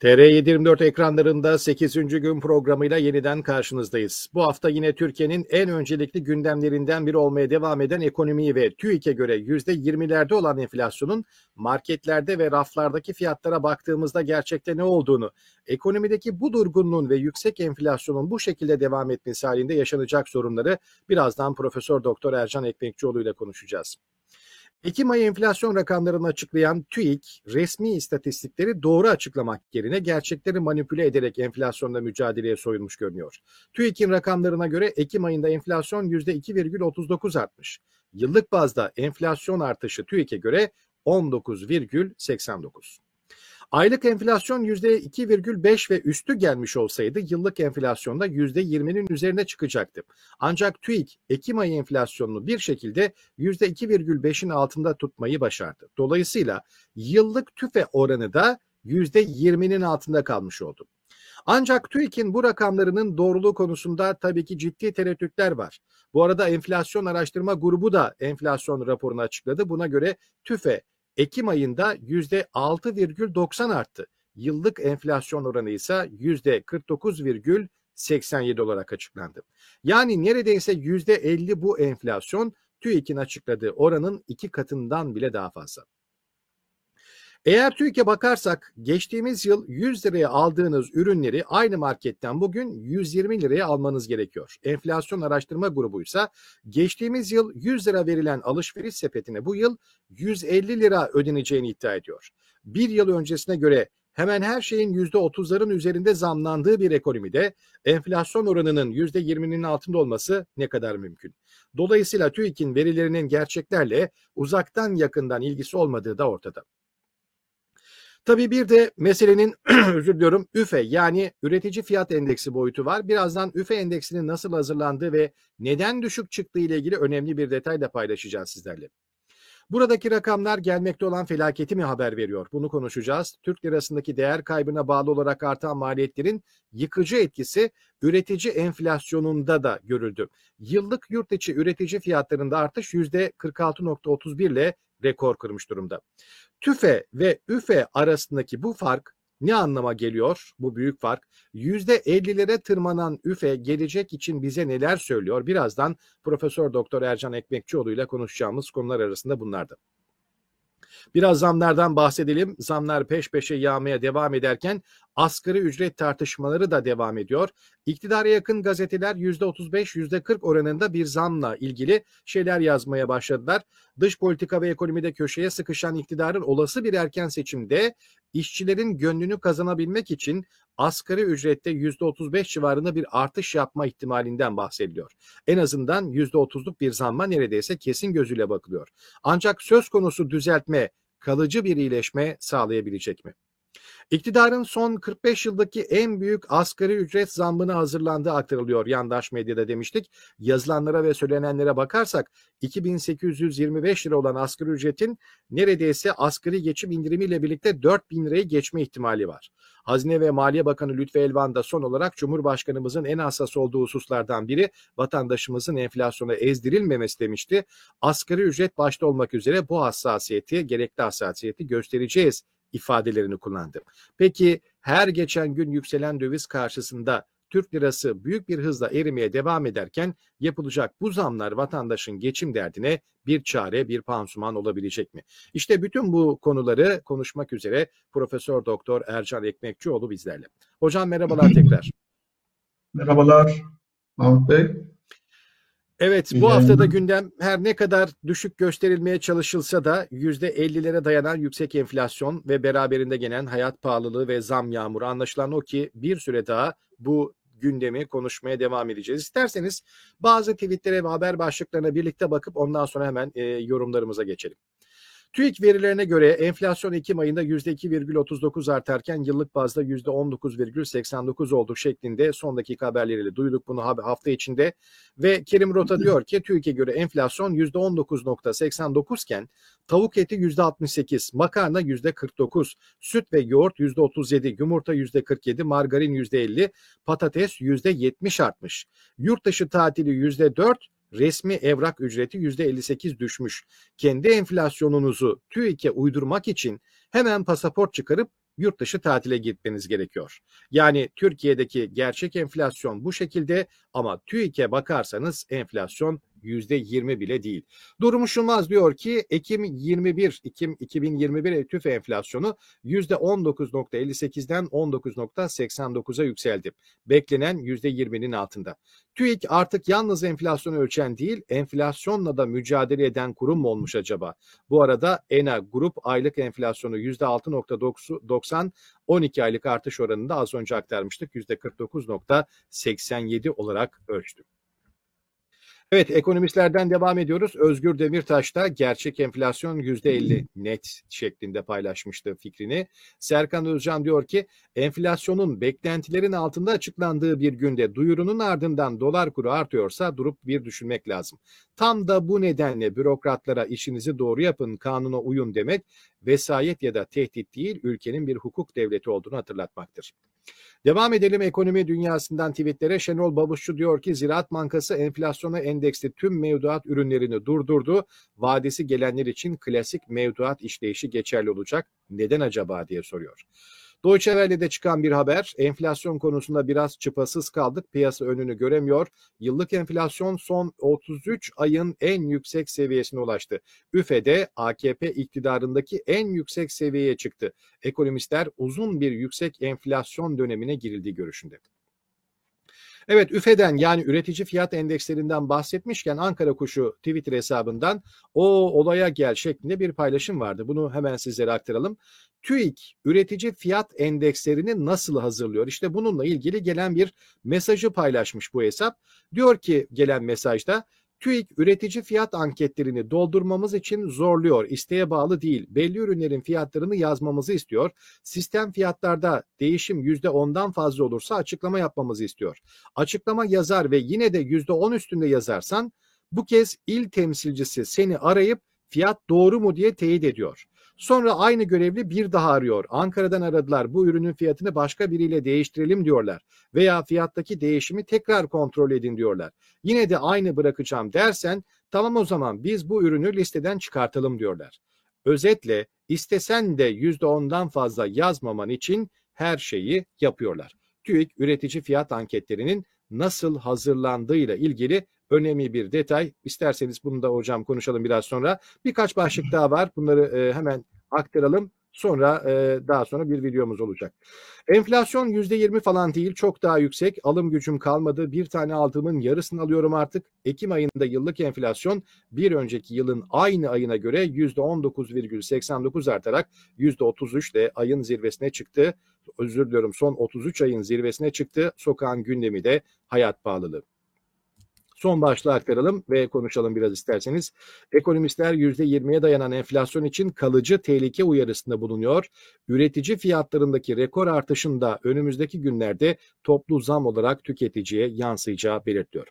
TR724 ekranlarında 8. gün programıyla yeniden karşınızdayız. Bu hafta yine Türkiye'nin en öncelikli gündemlerinden biri olmaya devam eden ekonomiyi ve TÜİK'e göre %20'lerde olan enflasyonun marketlerde ve raflardaki fiyatlara baktığımızda gerçekte ne olduğunu, ekonomideki bu durgunluğun ve yüksek enflasyonun bu şekilde devam etmesi halinde yaşanacak sorunları birazdan Profesör Doktor Ercan Ekmekçioğlu ile konuşacağız. Ekim ayı enflasyon rakamlarını açıklayan TÜİK, resmi istatistikleri doğru açıklamak yerine gerçekleri manipüle ederek enflasyonla mücadeleye soyulmuş görünüyor. TÜİK'in rakamlarına göre Ekim ayında enflasyon %2,39 artmış. Yıllık bazda enflasyon artışı TÜİK'e göre 19,89. Aylık enflasyon %2,5 ve üstü gelmiş olsaydı yıllık enflasyonda %20'nin üzerine çıkacaktı. Ancak TÜİK Ekim ayı enflasyonunu bir şekilde %2,5'in altında tutmayı başardı. Dolayısıyla yıllık tüfe oranı da %20'nin altında kalmış oldu. Ancak TÜİK'in bu rakamlarının doğruluğu konusunda tabii ki ciddi tereddütler var. Bu arada enflasyon araştırma grubu da enflasyon raporunu açıkladı. Buna göre TÜFE Ekim ayında %6,90 arttı. Yıllık enflasyon oranı ise %49,87 olarak açıklandı. Yani neredeyse %50 bu enflasyon TÜİK'in açıkladığı oranın iki katından bile daha fazla. Eğer TÜİK'e bakarsak geçtiğimiz yıl 100 liraya aldığınız ürünleri aynı marketten bugün 120 liraya almanız gerekiyor. Enflasyon araştırma grubu ise geçtiğimiz yıl 100 lira verilen alışveriş sepetine bu yıl 150 lira ödeneceğini iddia ediyor. Bir yıl öncesine göre hemen her şeyin %30'ların üzerinde zamlandığı bir ekonomide enflasyon oranının %20'nin altında olması ne kadar mümkün? Dolayısıyla TÜİK'in verilerinin gerçeklerle uzaktan yakından ilgisi olmadığı da ortada. Tabii bir de meselenin özür diliyorum üfe yani üretici fiyat endeksi boyutu var. Birazdan üfe endeksinin nasıl hazırlandığı ve neden düşük çıktığı ile ilgili önemli bir detay da paylaşacağız sizlerle. Buradaki rakamlar gelmekte olan felaketi mi haber veriyor? Bunu konuşacağız. Türk lirasındaki değer kaybına bağlı olarak artan maliyetlerin yıkıcı etkisi üretici enflasyonunda da görüldü. Yıllık yurt içi üretici fiyatlarında artış %46.31 ile rekor kırmış durumda. TÜFE ve ÜFE arasındaki bu fark ne anlama geliyor bu büyük fark? %50'lere tırmanan üfe gelecek için bize neler söylüyor? Birazdan Profesör Doktor Ercan Ekmekçioğlu ile konuşacağımız konular arasında bunlardı. Biraz zamlardan bahsedelim. Zamlar peş peşe yağmaya devam ederken asgari ücret tartışmaları da devam ediyor. İktidara yakın gazeteler %35, %40 oranında bir zamla ilgili şeyler yazmaya başladılar. Dış politika ve ekonomide köşeye sıkışan iktidarın olası bir erken seçimde işçilerin gönlünü kazanabilmek için asgari ücrette %35 civarında bir artış yapma ihtimalinden bahsediliyor. En azından %30'luk bir zamma neredeyse kesin gözüyle bakılıyor. Ancak söz konusu düzeltme kalıcı bir iyileşme sağlayabilecek mi? İktidarın son 45 yıldaki en büyük asgari ücret zammına hazırlandığı aktarılıyor yandaş medyada demiştik. Yazılanlara ve söylenenlere bakarsak 2825 lira olan asgari ücretin neredeyse asgari geçim indirimiyle birlikte 4000 lirayı geçme ihtimali var. Hazine ve Maliye Bakanı Lütfü Elvan da son olarak Cumhurbaşkanımızın en hassas olduğu hususlardan biri vatandaşımızın enflasyona ezdirilmemesi demişti. Asgari ücret başta olmak üzere bu hassasiyeti, gerekli hassasiyeti göstereceğiz ifadelerini kullandı. Peki her geçen gün yükselen döviz karşısında Türk lirası büyük bir hızla erimeye devam ederken yapılacak bu zamlar vatandaşın geçim derdine bir çare, bir pansuman olabilecek mi? İşte bütün bu konuları konuşmak üzere Profesör Doktor Ercan Ekmekçioğlu bizlerle. Hocam merhabalar tekrar. Merhabalar Mahmut Bey. Evet bu haftada gündem her ne kadar düşük gösterilmeye çalışılsa da %50'lere dayanan yüksek enflasyon ve beraberinde gelen hayat pahalılığı ve zam yağmuru anlaşılan o ki bir süre daha bu gündemi konuşmaya devam edeceğiz. İsterseniz bazı tweetlere ve haber başlıklarına birlikte bakıp ondan sonra hemen e, yorumlarımıza geçelim. TÜİK verilerine göre enflasyon Ekim ayında %2,39 artarken yıllık bazda %19,89 oldu şeklinde son dakika haberleriyle duyduk bunu hafta içinde. Ve Kerim Rota diyor ki TÜİK'e göre enflasyon %19,89 iken tavuk eti %68, makarna %49, süt ve yoğurt %37, yumurta %47, margarin %50, patates %70 artmış. Yurt dışı tatili %4, resmi evrak ücreti %58 düşmüş. Kendi enflasyonunuzu TÜİK'e uydurmak için hemen pasaport çıkarıp yurt dışı tatile gitmeniz gerekiyor. Yani Türkiye'deki gerçek enflasyon bu şekilde ama TÜİK'e bakarsanız enflasyon %20 bile değil. Durum Şunmaz diyor ki Ekim 21, Ekim 2021 TÜF enflasyonu %19.58'den 19.89'a yükseldi. Beklenen %20'nin altında. TÜİK artık yalnız enflasyonu ölçen değil, enflasyonla da mücadele eden kurum mu olmuş acaba? Bu arada ENA Grup aylık enflasyonu %6.90, 12 aylık artış oranında az önce aktarmıştık %49.87 olarak ölçtü. Evet ekonomistlerden devam ediyoruz. Özgür Demirtaş da gerçek enflasyon %50 net şeklinde paylaşmıştı fikrini. Serkan Özcan diyor ki enflasyonun beklentilerin altında açıklandığı bir günde duyurunun ardından dolar kuru artıyorsa durup bir düşünmek lazım. Tam da bu nedenle bürokratlara işinizi doğru yapın, kanuna uyun demek vesayet ya da tehdit değil ülkenin bir hukuk devleti olduğunu hatırlatmaktır. Devam edelim ekonomi dünyasından tweetlere. Şenol Babuşçu diyor ki Ziraat Bankası enflasyona endeksli tüm mevduat ürünlerini durdurdu. Vadesi gelenler için klasik mevduat işleyişi geçerli olacak. Neden acaba diye soruyor. Deutsche Welle'de çıkan bir haber, enflasyon konusunda biraz çıpasız kaldık, piyasa önünü göremiyor. Yıllık enflasyon son 33 ayın en yüksek seviyesine ulaştı. Üfe'de AKP iktidarındaki en yüksek seviyeye çıktı. Ekonomistler uzun bir yüksek enflasyon dönemine girildiği görüşünde. Evet üfeden yani üretici fiyat endekslerinden bahsetmişken Ankara Kuşu Twitter hesabından o olaya gel şeklinde bir paylaşım vardı. Bunu hemen sizlere aktaralım. TÜİK üretici fiyat endekslerini nasıl hazırlıyor? İşte bununla ilgili gelen bir mesajı paylaşmış bu hesap. Diyor ki gelen mesajda TÜİK üretici fiyat anketlerini doldurmamız için zorluyor. İsteğe bağlı değil. Belli ürünlerin fiyatlarını yazmamızı istiyor. Sistem fiyatlarda değişim %10'dan fazla olursa açıklama yapmamızı istiyor. Açıklama yazar ve yine de %10 üstünde yazarsan bu kez il temsilcisi seni arayıp fiyat doğru mu diye teyit ediyor. Sonra aynı görevli bir daha arıyor. Ankara'dan aradılar. Bu ürünün fiyatını başka biriyle değiştirelim diyorlar. Veya fiyattaki değişimi tekrar kontrol edin diyorlar. Yine de aynı bırakacağım dersen tamam o zaman biz bu ürünü listeden çıkartalım diyorlar. Özetle istesen de %10'dan fazla yazmaman için her şeyi yapıyorlar. TÜİK üretici fiyat anketlerinin nasıl hazırlandığıyla ilgili önemli bir detay. İsterseniz bunu da hocam konuşalım biraz sonra. Birkaç başlık daha var. Bunları e, hemen aktaralım. Sonra e, daha sonra bir videomuz olacak. Enflasyon %20 falan değil çok daha yüksek. Alım gücüm kalmadı. Bir tane aldığımın yarısını alıyorum artık. Ekim ayında yıllık enflasyon bir önceki yılın aynı ayına göre %19,89 artarak %33 ile ayın zirvesine çıktı. Özür diliyorum son 33 ayın zirvesine çıktı. Sokağın gündemi de hayat pahalılığı. Son başlığı aktaralım ve konuşalım biraz isterseniz. Ekonomistler %20'ye dayanan enflasyon için kalıcı tehlike uyarısında bulunuyor. Üretici fiyatlarındaki rekor artışın da önümüzdeki günlerde toplu zam olarak tüketiciye yansıyacağı belirtiyor.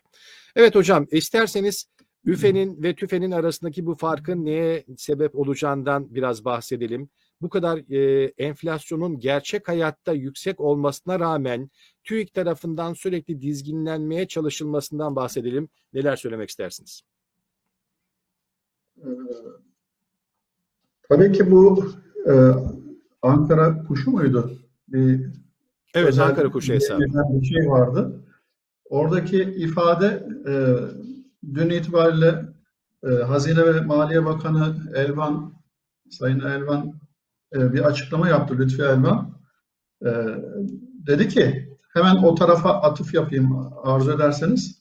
Evet hocam isterseniz Üfe'nin ve TÜFE'nin arasındaki bu farkın neye sebep olacağından biraz bahsedelim bu kadar e, enflasyonun gerçek hayatta yüksek olmasına rağmen TÜİK tarafından sürekli dizginlenmeye çalışılmasından bahsedelim. Neler söylemek istersiniz? Tabii ki bu e, Ankara kuşu muydu? Bir evet Ankara kuşu hesabı. Bir şey vardı. Oradaki ifade e, dün itibariyle e, Hazine ve Maliye Bakanı Elvan Sayın Elvan e, bir açıklama yaptı Lütfi Elvan. E, dedi ki hemen o tarafa atıf yapayım arzu ederseniz.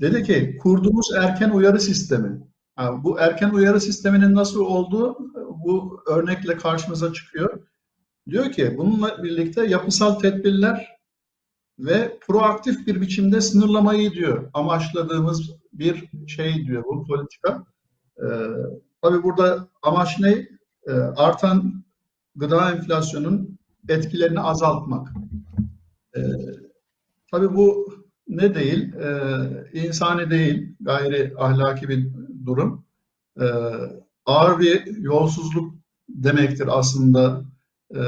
Dedi ki kurduğumuz erken uyarı sistemi. Yani bu erken uyarı sisteminin nasıl olduğu bu örnekle karşımıza çıkıyor. Diyor ki bununla birlikte yapısal tedbirler ve proaktif bir biçimde sınırlamayı diyor amaçladığımız bir şey diyor bu politika. Ee, tabii burada amaç ne? Ee, artan gıda enflasyonun etkilerini azaltmak. E, tabii bu ne değil, e, insani değil, gayri ahlaki bir durum. E, ağır bir yolsuzluk demektir aslında e,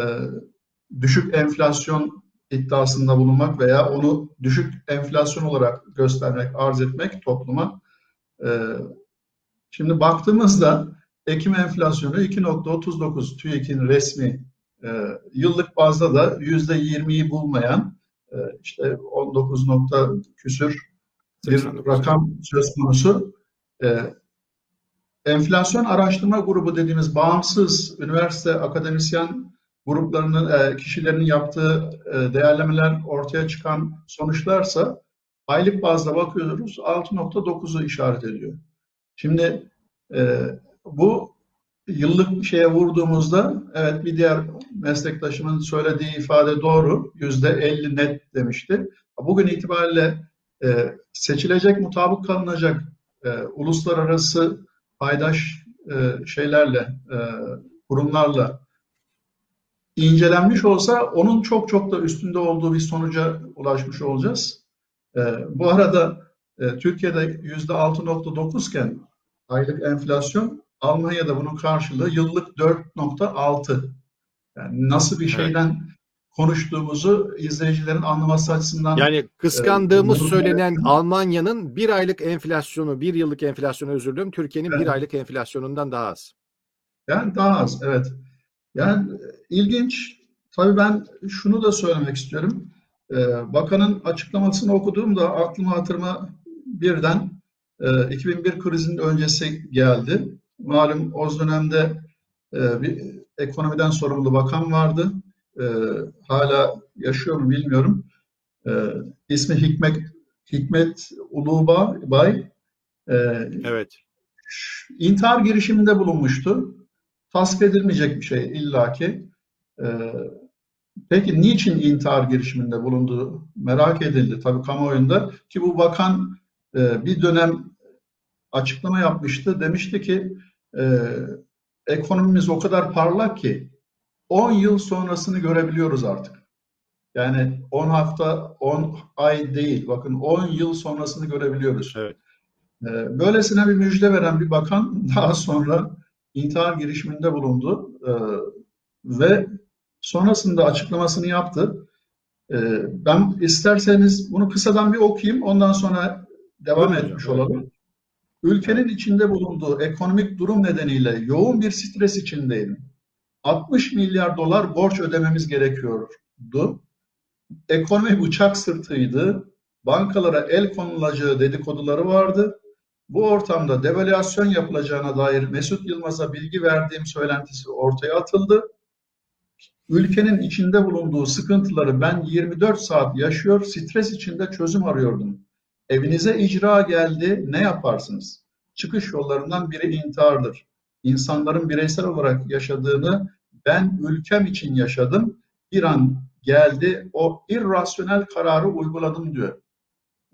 düşük enflasyon iddiasında bulunmak veya onu düşük enflasyon olarak göstermek, arz etmek topluma. E, şimdi baktığımızda Ekim enflasyonu 2.39 TÜİK'in resmi e, yıllık bazda da yüzde yirmiyi bulmayan e, işte 19 nokta küsür bir 89. rakam söz konusu. E, enflasyon araştırma grubu dediğimiz bağımsız üniversite akademisyen gruplarının e, kişilerin yaptığı e, değerlemeler ortaya çıkan sonuçlarsa aylık bazda bakıyoruz 6.9'u işaret ediyor. Şimdi e, bu yıllık şeye vurduğumuzda evet bir diğer meslektaşımın söylediği ifade doğru. Yüzde 50 net demişti. Bugün itibariyle e, seçilecek, mutabık kalınacak e, uluslararası paydaş e, şeylerle, e, kurumlarla incelenmiş olsa onun çok çok da üstünde olduğu bir sonuca ulaşmış olacağız. E, bu arada e, Türkiye'de yüzde 6.9 iken aylık enflasyon Almanya'da bunun karşılığı yıllık 4.6. Yani nasıl bir Evet. şeyden konuştuğumuzu izleyicilerin anlaması açısından Yani kıskandığımız bunu- söylenen Almanya'nın bir aylık enflasyonu, bir yıllık enflasyonu özür diliyorum, Türkiye'nin bir Evet. aylık enflasyonundan daha az. Yani daha az, evet. Yani e, ilginç. Tabii ben şunu da söylemek istiyorum. Ee, bakanın açıklamasını okuduğumda aklıma hatırıma birden e, 2001 krizinin öncesi geldi. Malum o dönemde e, bir ekonomiden sorumlu bakan vardı. E, hala yaşıyor mu bilmiyorum. E, ismi Hikmet Hikmet Ulubay. E, Evet. intihar girişiminde bulunmuştu. Tasvip edilmeyecek bir şey illaki. Ee, peki niçin intihar girişiminde bulunduğu merak edildi tabii kamuoyunda ki bu bakan e, bir dönem açıklama yapmıştı. Demişti ki e, ekonomimiz o kadar parlak ki 10 yıl sonrasını görebiliyoruz artık. Yani 10 hafta, 10 ay değil. Bakın 10 yıl sonrasını görebiliyoruz. Evet. Ee, Böylesine bir müjde veren bir bakan daha sonra intihar girişiminde bulundu Ee, ve sonrasında açıklamasını yaptı. Ee, Ben isterseniz bunu kısadan bir okuyayım, ondan sonra devam Buyurun etmiş hocam, olalım. Ülkenin içinde bulunduğu ekonomik durum nedeniyle yoğun bir stres içindeydim. 60 milyar dolar borç ödememiz gerekiyordu. Ekonomi bıçak sırtıydı. Bankalara el konulacağı dedikoduları vardı. Bu ortamda devalüasyon yapılacağına dair Mesut Yılmaz'a bilgi verdiğim söylentisi ortaya atıldı. Ülkenin içinde bulunduğu sıkıntıları ben 24 saat yaşıyor, stres içinde çözüm arıyordum. Evinize icra geldi, ne yaparsınız? Çıkış yollarından biri intihardır. İnsanların bireysel olarak yaşadığını ben ülkem için yaşadım. Bir an geldi, o irrasyonel kararı uyguladım diyor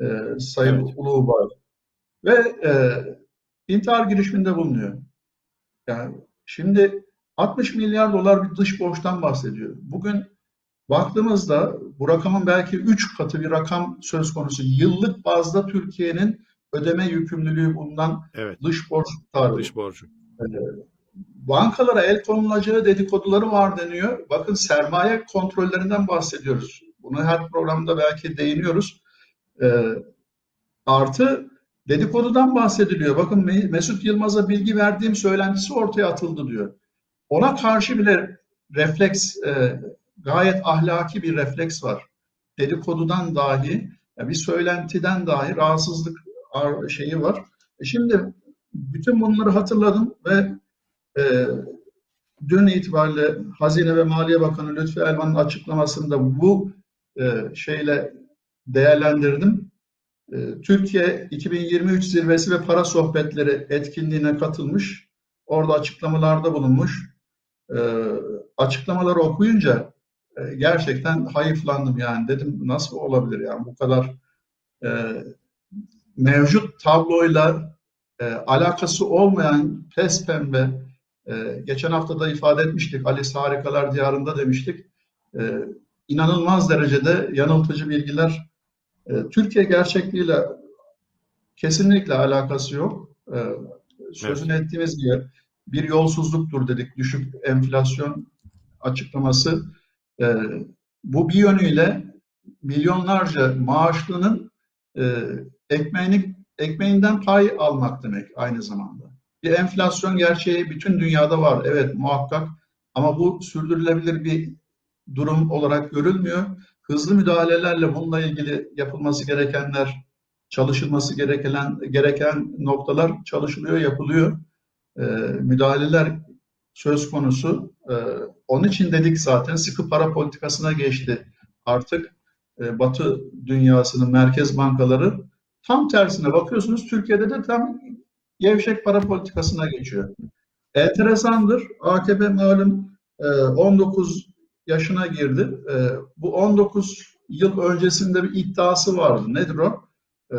e, Sayın Evet. Ulubay. Ve e, intihar girişiminde bulunuyor. Yani şimdi 60 milyar dolar bir dış borçtan bahsediyor. Bugün baktığımızda bu rakamın belki 3 katı bir rakam söz konusu. Yıllık bazda Türkiye'nin ödeme yükümlülüğü bulunan Evet. dış borç tutarı. Dış borcu. Bankalara el konulacağı dedikoduları var deniyor. Bakın sermaye kontrollerinden bahsediyoruz. Bunu her programda belki değiniyoruz. Ee, artı dedikodudan bahsediliyor. Bakın Me- Mesut Yılmaz'a bilgi verdiğim söylentisi ortaya atıldı diyor. Ona karşı bile refleks, e, gayet ahlaki bir refleks var. Dedikodudan dahi, bir söylentiden dahi rahatsızlık şeyi var. E şimdi bütün bunları hatırladım ve e, dün itibariyle Hazine ve Maliye Bakanı Lütfi Elvan'ın açıklamasında bu e, şeyle değerlendirdim. E, Türkiye 2023 zirvesi ve para sohbetleri etkinliğine katılmış. Orada açıklamalarda bulunmuş. E, açıklamaları okuyunca e, gerçekten hayıflandım yani. Dedim nasıl olabilir yani bu kadar e, mevcut tabloyla e, alakası olmayan pes pembe e, geçen hafta da ifade etmiştik. Alice Harikalar Diyarı'nda demiştik. E, inanılmaz derecede yanıltıcı bilgiler. E, Türkiye gerçekliğiyle kesinlikle alakası yok. E, sözünü ettiğimiz gibi bir yolsuzluktur dedik. Düşük enflasyon açıklaması. E, bu bir yönüyle milyonlarca maaşlının e, ekmeğini, ekmeğinden pay almak demek aynı zamanda. Bir enflasyon gerçeği bütün dünyada var. Evet muhakkak Ama bu sürdürülebilir bir durum olarak görülmüyor. Hızlı müdahalelerle bununla ilgili yapılması gerekenler, çalışılması gereken gereken noktalar çalışılıyor, yapılıyor. Ee, müdahaleler söz konusu. Ee, onun için dedik zaten sıkı para politikasına geçti. Artık e, Batı dünyasının merkez bankaları tam tersine bakıyorsunuz Türkiye'de de tam gevşek para politikasına geçiyor. Enteresandır. AKP malum e, 19 yaşına girdi. E, bu 19 yıl öncesinde bir iddiası vardı. Nedir o? E,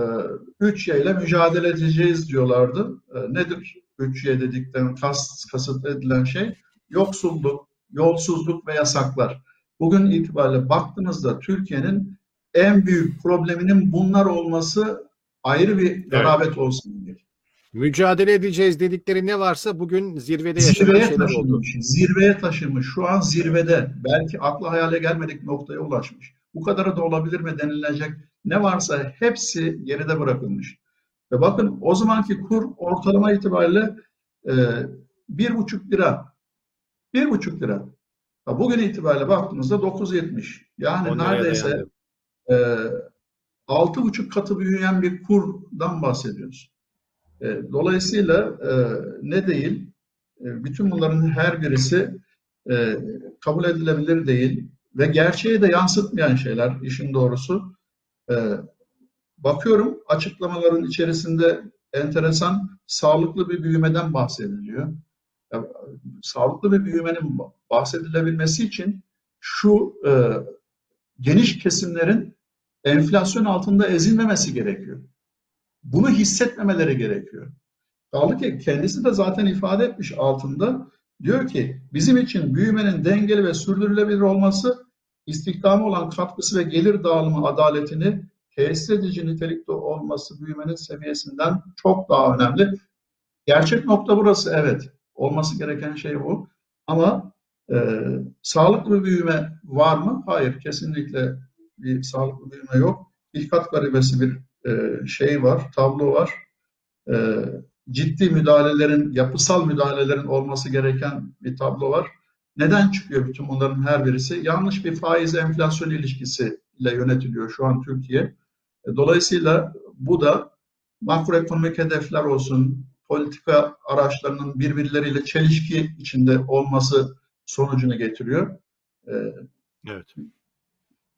3Y ile mücadele edeceğiz diyorlardı. E, nedir 3Y dedikten kast, kasıt edilen şey? Yoksulluk, yolsuzluk ve yasaklar. Bugün itibariyle baktığınızda Türkiye'nin en büyük probleminin bunlar olması ayrı bir garabet evet. olsun diye. Mücadele edeceğiz dedikleri ne varsa bugün zirvede zirveye taşınmış, oldu. Zirveye taşınmış. Şu an zirvede. Belki akla hayale gelmedik noktaya ulaşmış. Bu kadarı da olabilir mi denilecek ne varsa hepsi geride bırakılmış. Ve bakın o zamanki kur ortalama itibariyle e, bir buçuk lira. Bir buçuk lira. Bugün itibariyle baktığımızda 9.70. Yani neredeyse e, altı buçuk katı büyüyen bir kurdan bahsediyoruz. E, dolayısıyla ne değil, bütün bunların her birisi kabul edilebilir değil ve gerçeği de yansıtmayan şeyler işin doğrusu. Bakıyorum açıklamaların içerisinde enteresan sağlıklı bir büyümeden bahsediliyor. Ya, sağlıklı bir büyümenin bahsedilebilmesi için şu e, geniş kesimlerin enflasyon altında ezilmemesi gerekiyor. Bunu hissetmemeleri gerekiyor. Kaldı ki kendisi de zaten ifade etmiş altında. Diyor ki bizim için büyümenin dengeli ve sürdürülebilir olması istihdamı olan katkısı ve gelir dağılımı adaletini tesis edici nitelikte olması büyümenin seviyesinden çok daha önemli. Gerçek nokta burası evet. Olması gereken şey bu. Ama e, sağlıklı büyüme var mı? Hayır. Kesinlikle bir sağlıklı büyüme yok. İlkat garibesi bir e, şey var, tablo var. E, ciddi müdahalelerin, yapısal müdahalelerin olması gereken bir tablo var. Neden çıkıyor bütün bunların her birisi? Yanlış bir faiz enflasyon ilişkisiyle yönetiliyor şu an Türkiye. E, dolayısıyla bu da makroekonomik hedefler olsun, politika araçlarının birbirleriyle çelişki içinde olması sonucunu getiriyor. Evet.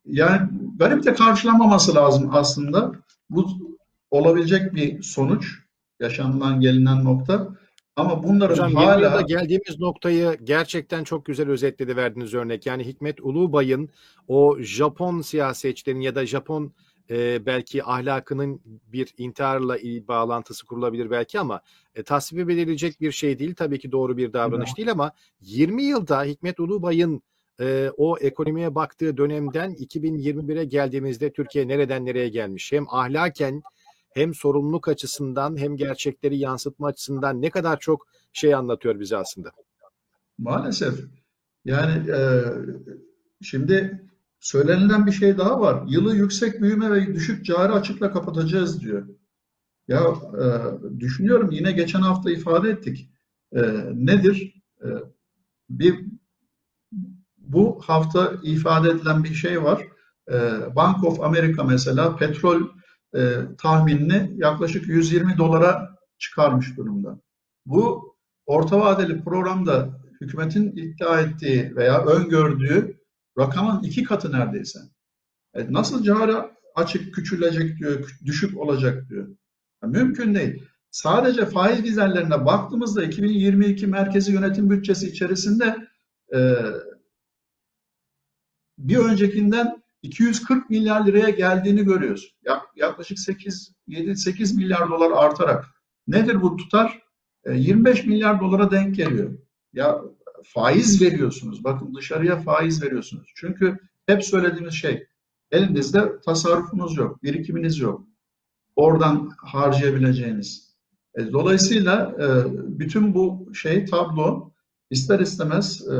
Yani garip de karşılanmaması lazım aslında. Bu olabilecek bir sonuç yaşanılan gelinen nokta. Ama bunların Hocam, hala geldiğimiz noktayı gerçekten çok güzel özetledi verdiğiniz örnek. Yani Hikmet Ulubay'ın o Japon siyasetçilerin ya da Japon e, belki ahlakının bir intiharla bağlantısı kurulabilir belki ama e, tasvip edilecek bir şey değil. Tabii ki doğru bir davranış Evet. değil ama 20 yılda Hikmet Ulubay'ın e, o ekonomiye baktığı dönemden 2021'e geldiğimizde Türkiye nereden nereye gelmiş? Hem ahlaken hem sorumluluk açısından hem gerçekleri yansıtma açısından ne kadar çok şey anlatıyor bize aslında. maalesef yani e, şimdi söylenilen bir şey daha var. Yılı yüksek büyüme ve düşük cari açıkla kapatacağız diyor. Ya e, düşünüyorum yine geçen hafta ifade ettik. E, nedir? E, bir bu hafta ifade edilen bir şey var. E, Bank of America mesela petrol e, tahminini yaklaşık 120 dolara çıkarmış durumda. Bu orta vadeli programda hükümetin iddia ettiği veya öngördüğü rakamın iki katı neredeyse. E, nasıl cari açık küçülecek diyor, düşük olacak diyor. Ya, mümkün değil. Sadece faiz giderlerine baktığımızda 2022 merkezi yönetim bütçesi içerisinde e, bir öncekinden 240 milyar liraya geldiğini görüyoruz. Yaklaşık 8 7 8 milyar dolar artarak. Nedir bu tutar? 25 milyar dolara denk geliyor. Ya faiz veriyorsunuz. Bakın dışarıya faiz veriyorsunuz. Çünkü hep söylediğimiz şey elinizde tasarrufunuz yok, birikiminiz yok. Oradan harcayabileceğiniz. E, dolayısıyla e, bütün bu şey tablo ister istemez e,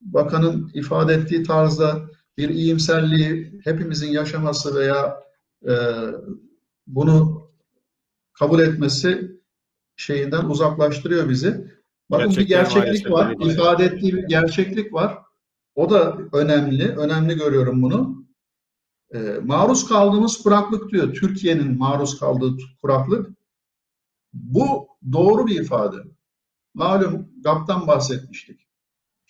bakanın ifade ettiği tarzda bir iyimserliği hepimizin yaşaması veya e, bunu kabul etmesi şeyinden uzaklaştırıyor bizi. Bakın bir gerçeklik var, öyle. ifade ettiği bir gerçeklik var. O da önemli, önemli görüyorum bunu. Ee, maruz kaldığımız kuraklık diyor, Türkiye'nin maruz kaldığı kuraklık. Bu doğru bir ifade. Malum GAP'tan bahsetmiştik.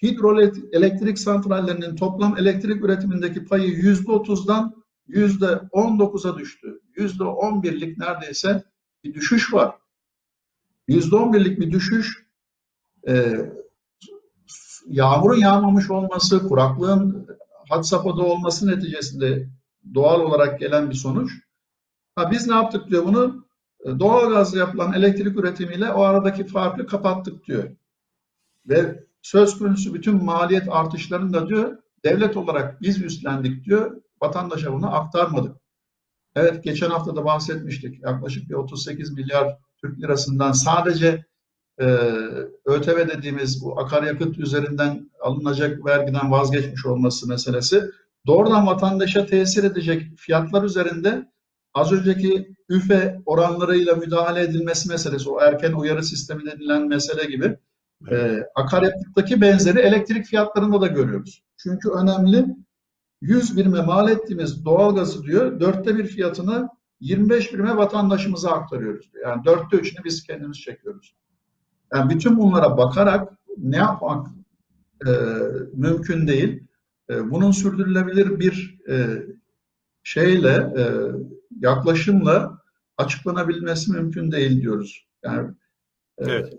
Hidroelektrik santrallerinin toplam elektrik üretimindeki payı %30'dan %19'a düştü. %11'lik neredeyse bir düşüş var. %11'lik bir düşüş e, yağmurun yağmamış olması, kuraklığın had safhada olması neticesinde doğal olarak gelen bir sonuç. Ha biz ne yaptık diyor bunu? E, Doğalgazla yapılan elektrik üretimiyle o aradaki farkı kapattık diyor. Ve söz konusu bütün maliyet artışlarını da diyor devlet olarak biz üstlendik diyor. Vatandaşa bunu aktarmadık. Evet geçen hafta da bahsetmiştik. Yaklaşık bir 38 milyar Türk lirasından sadece e, ÖTV dediğimiz bu akaryakıt üzerinden alınacak vergiden vazgeçmiş olması meselesi doğrudan vatandaşa tesir edecek fiyatlar üzerinde az önceki üfe oranlarıyla müdahale edilmesi meselesi, o erken uyarı sistemi denilen mesele gibi e, akaryakıttaki benzeri elektrik fiyatlarında da görüyoruz. Çünkü önemli 100 birime mal ettiğimiz doğalgazı diyor dörtte bir fiyatını 25 birime vatandaşımıza aktarıyoruz. Yani dörtte üçünü biz kendimiz çekiyoruz. Yani bütün bunlara bakarak ne yapmak e, mümkün değil. E, bunun sürdürülebilir bir e, şeyle, e, yaklaşımla açıklanabilmesi mümkün değil diyoruz. Yani e, Evet.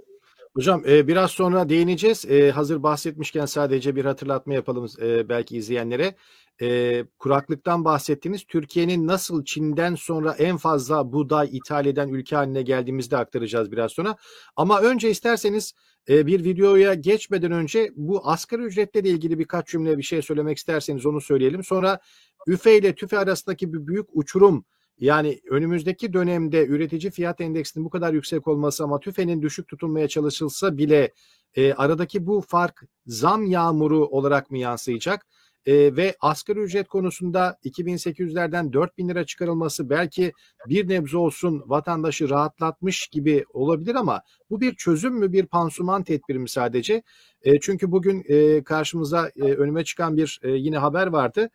Hocam e, biraz sonra değineceğiz. E, hazır bahsetmişken sadece bir hatırlatma yapalım e, belki izleyenlere. E, kuraklıktan bahsettiğiniz Türkiye'nin nasıl Çin'den sonra en fazla buğday ithal eden ülke haline geldiğimizde aktaracağız biraz sonra. Ama önce isterseniz e, bir videoya geçmeden önce bu asgari ücretle ilgili birkaç cümle bir şey söylemek isterseniz onu söyleyelim. Sonra üfe ile tüfe arasındaki bir büyük uçurum yani önümüzdeki dönemde üretici fiyat endeksinin bu kadar yüksek olması ama tüfenin düşük tutulmaya çalışılsa bile e, aradaki bu fark zam yağmuru olarak mı yansıyacak? E, ve asgari ücret konusunda 2800'lerden 4000 lira çıkarılması belki bir nebze olsun vatandaşı rahatlatmış gibi olabilir ama bu bir çözüm mü bir pansuman tedbiri mi sadece? E, çünkü bugün e, karşımıza e, önüme çıkan bir e, yine haber vardı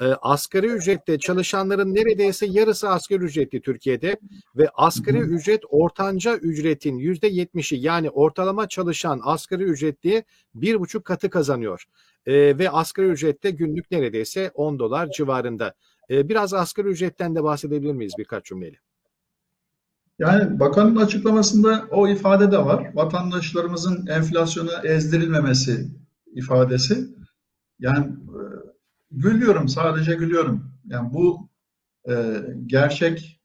e, asgari ücrette çalışanların neredeyse yarısı asgari ücretli Türkiye'de ve asgari ücret ortanca ücretin yüzde yetmişi yani ortalama çalışan asgari ücretliye bir buçuk katı kazanıyor. E, ve asgari ücrette günlük neredeyse 10 dolar civarında. E, biraz asgari ücretten de bahsedebilir miyiz birkaç cümleyle? Yani bakanın açıklamasında o ifade de var. Vatandaşlarımızın enflasyona ezdirilmemesi ifadesi. Yani e, gülüyorum, sadece gülüyorum. Yani bu e, gerçek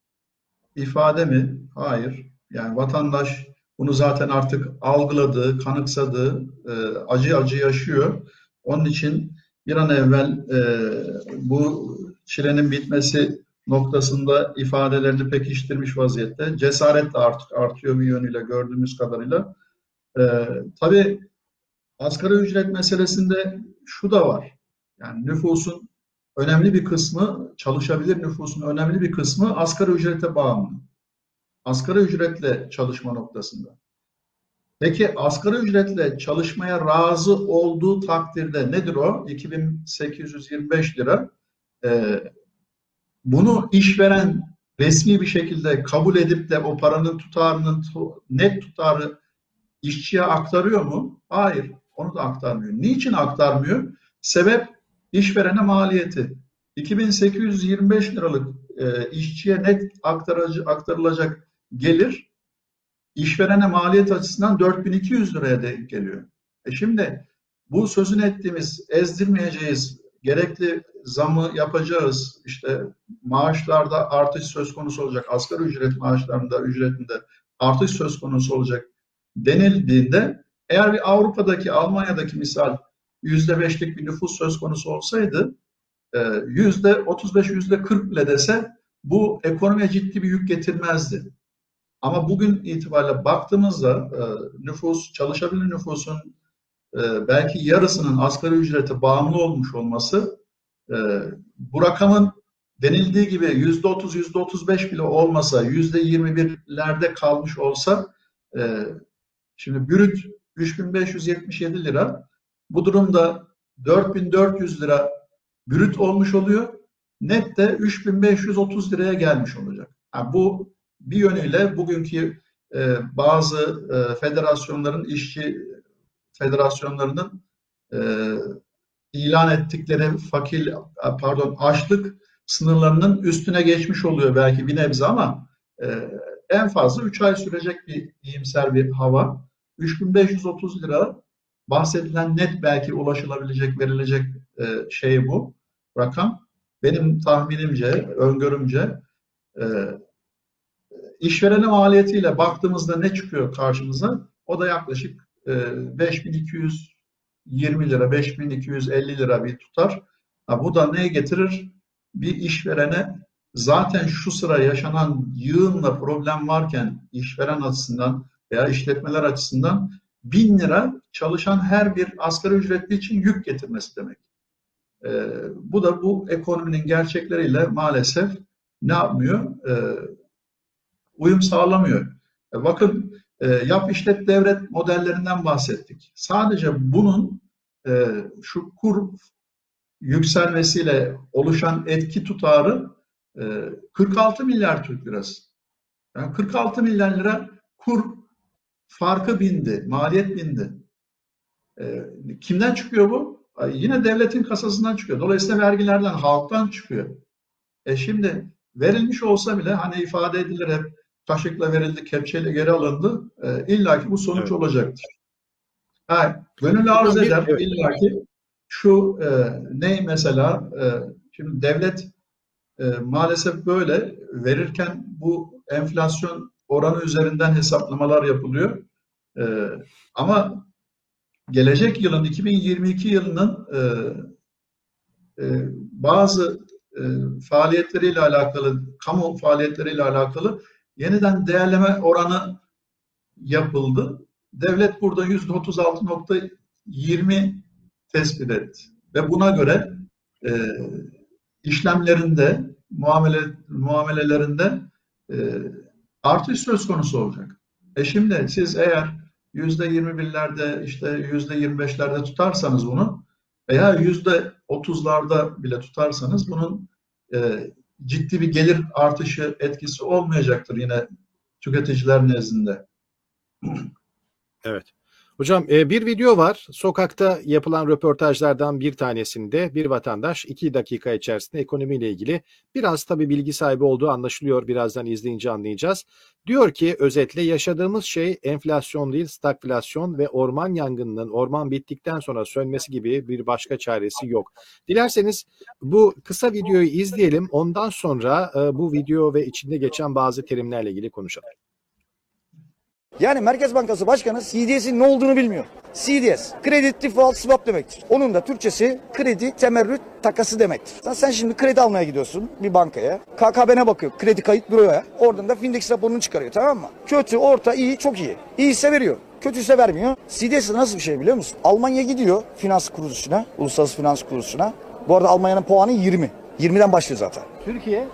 ifade mi? Hayır. Yani vatandaş bunu zaten artık algıladı, kanıksadı, e, acı acı yaşıyor. Onun için bir an evvel e, bu çilenin bitmesi noktasında ifadelerini pekiştirmiş vaziyette. Cesaret de artık artıyor bir yönüyle gördüğümüz kadarıyla. Ee, tabii asgari ücret meselesinde şu da var. Yani nüfusun önemli bir kısmı, çalışabilir nüfusun önemli bir kısmı asgari ücrete bağımlı. Asgari ücretle çalışma noktasında. Peki asgari ücretle çalışmaya razı olduğu takdirde nedir o? 2825 lira. Ee, bunu işveren resmi bir şekilde kabul edip de o paranın tutarının net tutarı işçiye aktarıyor mu? Hayır, onu da aktarmıyor. Niçin aktarmıyor? Sebep işverene maliyeti. 2825 liralık e, işçiye net aktarıcı, aktarılacak gelir işverene maliyet açısından 4200 liraya denk geliyor. E şimdi bu sözün ettiğimiz ezdirmeyeceğiz, gerekli zamı yapacağız, işte maaşlarda artış söz konusu olacak, asgari ücret maaşlarında, ücretinde artış söz konusu olacak denildiğinde eğer bir Avrupa'daki, Almanya'daki misal yüzde beşlik bir nüfus söz konusu olsaydı yüzde 35, yüzde 40 bile dese bu ekonomiye ciddi bir yük getirmezdi. Ama bugün itibariyle baktığımızda nüfus, çalışabilir nüfusun belki yarısının asgari ücrete bağımlı olmuş olması bu rakamın denildiği gibi yüzde otuz, yüzde otuz beş bile olmasa, yüzde yirmi birlerde kalmış olsa şimdi bürüt 3577 lira. Bu durumda 4400 lira brüt olmuş oluyor. Net de 3530 liraya gelmiş olacak. Yani bu bir yönüyle bugünkü e, bazı e, federasyonların işçi federasyonlarının e, ilan ettikleri fakir pardon açlık sınırlarının üstüne geçmiş oluyor belki bir nebze ama e, en fazla 3 ay sürecek bir iyimser bir hava. 3530 lira bahsedilen net belki ulaşılabilecek, verilecek e, şey bu rakam. Benim tahminimce, öngörümce e, işverene maliyetiyle baktığımızda ne çıkıyor karşımıza? O da yaklaşık e, 5220 lira, 5250 lira bir tutar. Ha, bu da neye getirir? Bir işverene zaten şu sıra yaşanan yığınla problem varken işveren açısından veya işletmeler açısından bin lira çalışan her bir asgari ücretli için yük getirmesi demek. E, bu da bu ekonominin gerçekleriyle maalesef ne yapmıyor? E, uyum sağlamıyor. E, bakın e, yap işlet devret modellerinden bahsettik. Sadece bunun e, şu kur yükselmesiyle oluşan etki tutarı e, 46 milyar Türk lirası. Yani 46 milyar lira kur farkı bindi, maliyet bindi. Kimden çıkıyor bu? Yine devletin kasasından çıkıyor. Dolayısıyla vergilerden, halktan çıkıyor. E şimdi verilmiş olsa bile hani ifade edilir hep kaşıkla verildi, kepçeyle geri alındı. E, İlla ki bu sonuç evet. olacaktır. Ha, gönül arz eder evet. illa ki şu e, ne mesela e, şimdi devlet e, maalesef böyle verirken bu enflasyon oranı üzerinden hesaplamalar yapılıyor. E, ama gelecek yılın 2022 yılının e, e, bazı e, faaliyetleriyle alakalı, kamu faaliyetleriyle alakalı yeniden değerleme oranı yapıldı. Devlet burada %36.20 tespit etti. Ve buna göre e, işlemlerinde, muamele, muamelelerinde e, artış söz konusu olacak. E şimdi siz eğer yüzde 21'lerde işte yüzde 25'lerde tutarsanız bunu veya yüzde 30'larda bile tutarsanız bunun e, ciddi bir gelir artışı etkisi olmayacaktır yine tüketiciler nezdinde. Evet. Hocam e, bir video var. Sokakta yapılan röportajlardan bir tanesinde bir vatandaş iki dakika içerisinde ekonomiyle ilgili biraz tabii bilgi sahibi olduğu anlaşılıyor. Birazdan izleyince anlayacağız. Diyor ki özetle yaşadığımız şey enflasyon değil stagflasyon ve orman yangınının orman bittikten sonra sönmesi gibi bir başka çaresi yok. Dilerseniz bu kısa videoyu izleyelim. Ondan sonra e, bu video ve içinde geçen bazı terimlerle ilgili konuşalım. Yani Merkez Bankası Başkanı CDS'in ne olduğunu bilmiyor. CDS, Credit Default Swap demektir. Onun da Türkçesi kredi temerrüt takası demektir. Sen, sen şimdi kredi almaya gidiyorsun bir bankaya. KKB'ne bakıyor, kredi kayıt büroya. Oradan da Findex raporunu çıkarıyor tamam mı? Kötü, orta, iyi, çok iyi. İyiyse veriyor. Kötüyse vermiyor. CDS nasıl bir şey biliyor musun? Almanya gidiyor finans kuruluşuna, uluslararası finans kuruluşuna. Bu arada Almanya'nın puanı 20. 20'den başlıyor zaten. Türkiye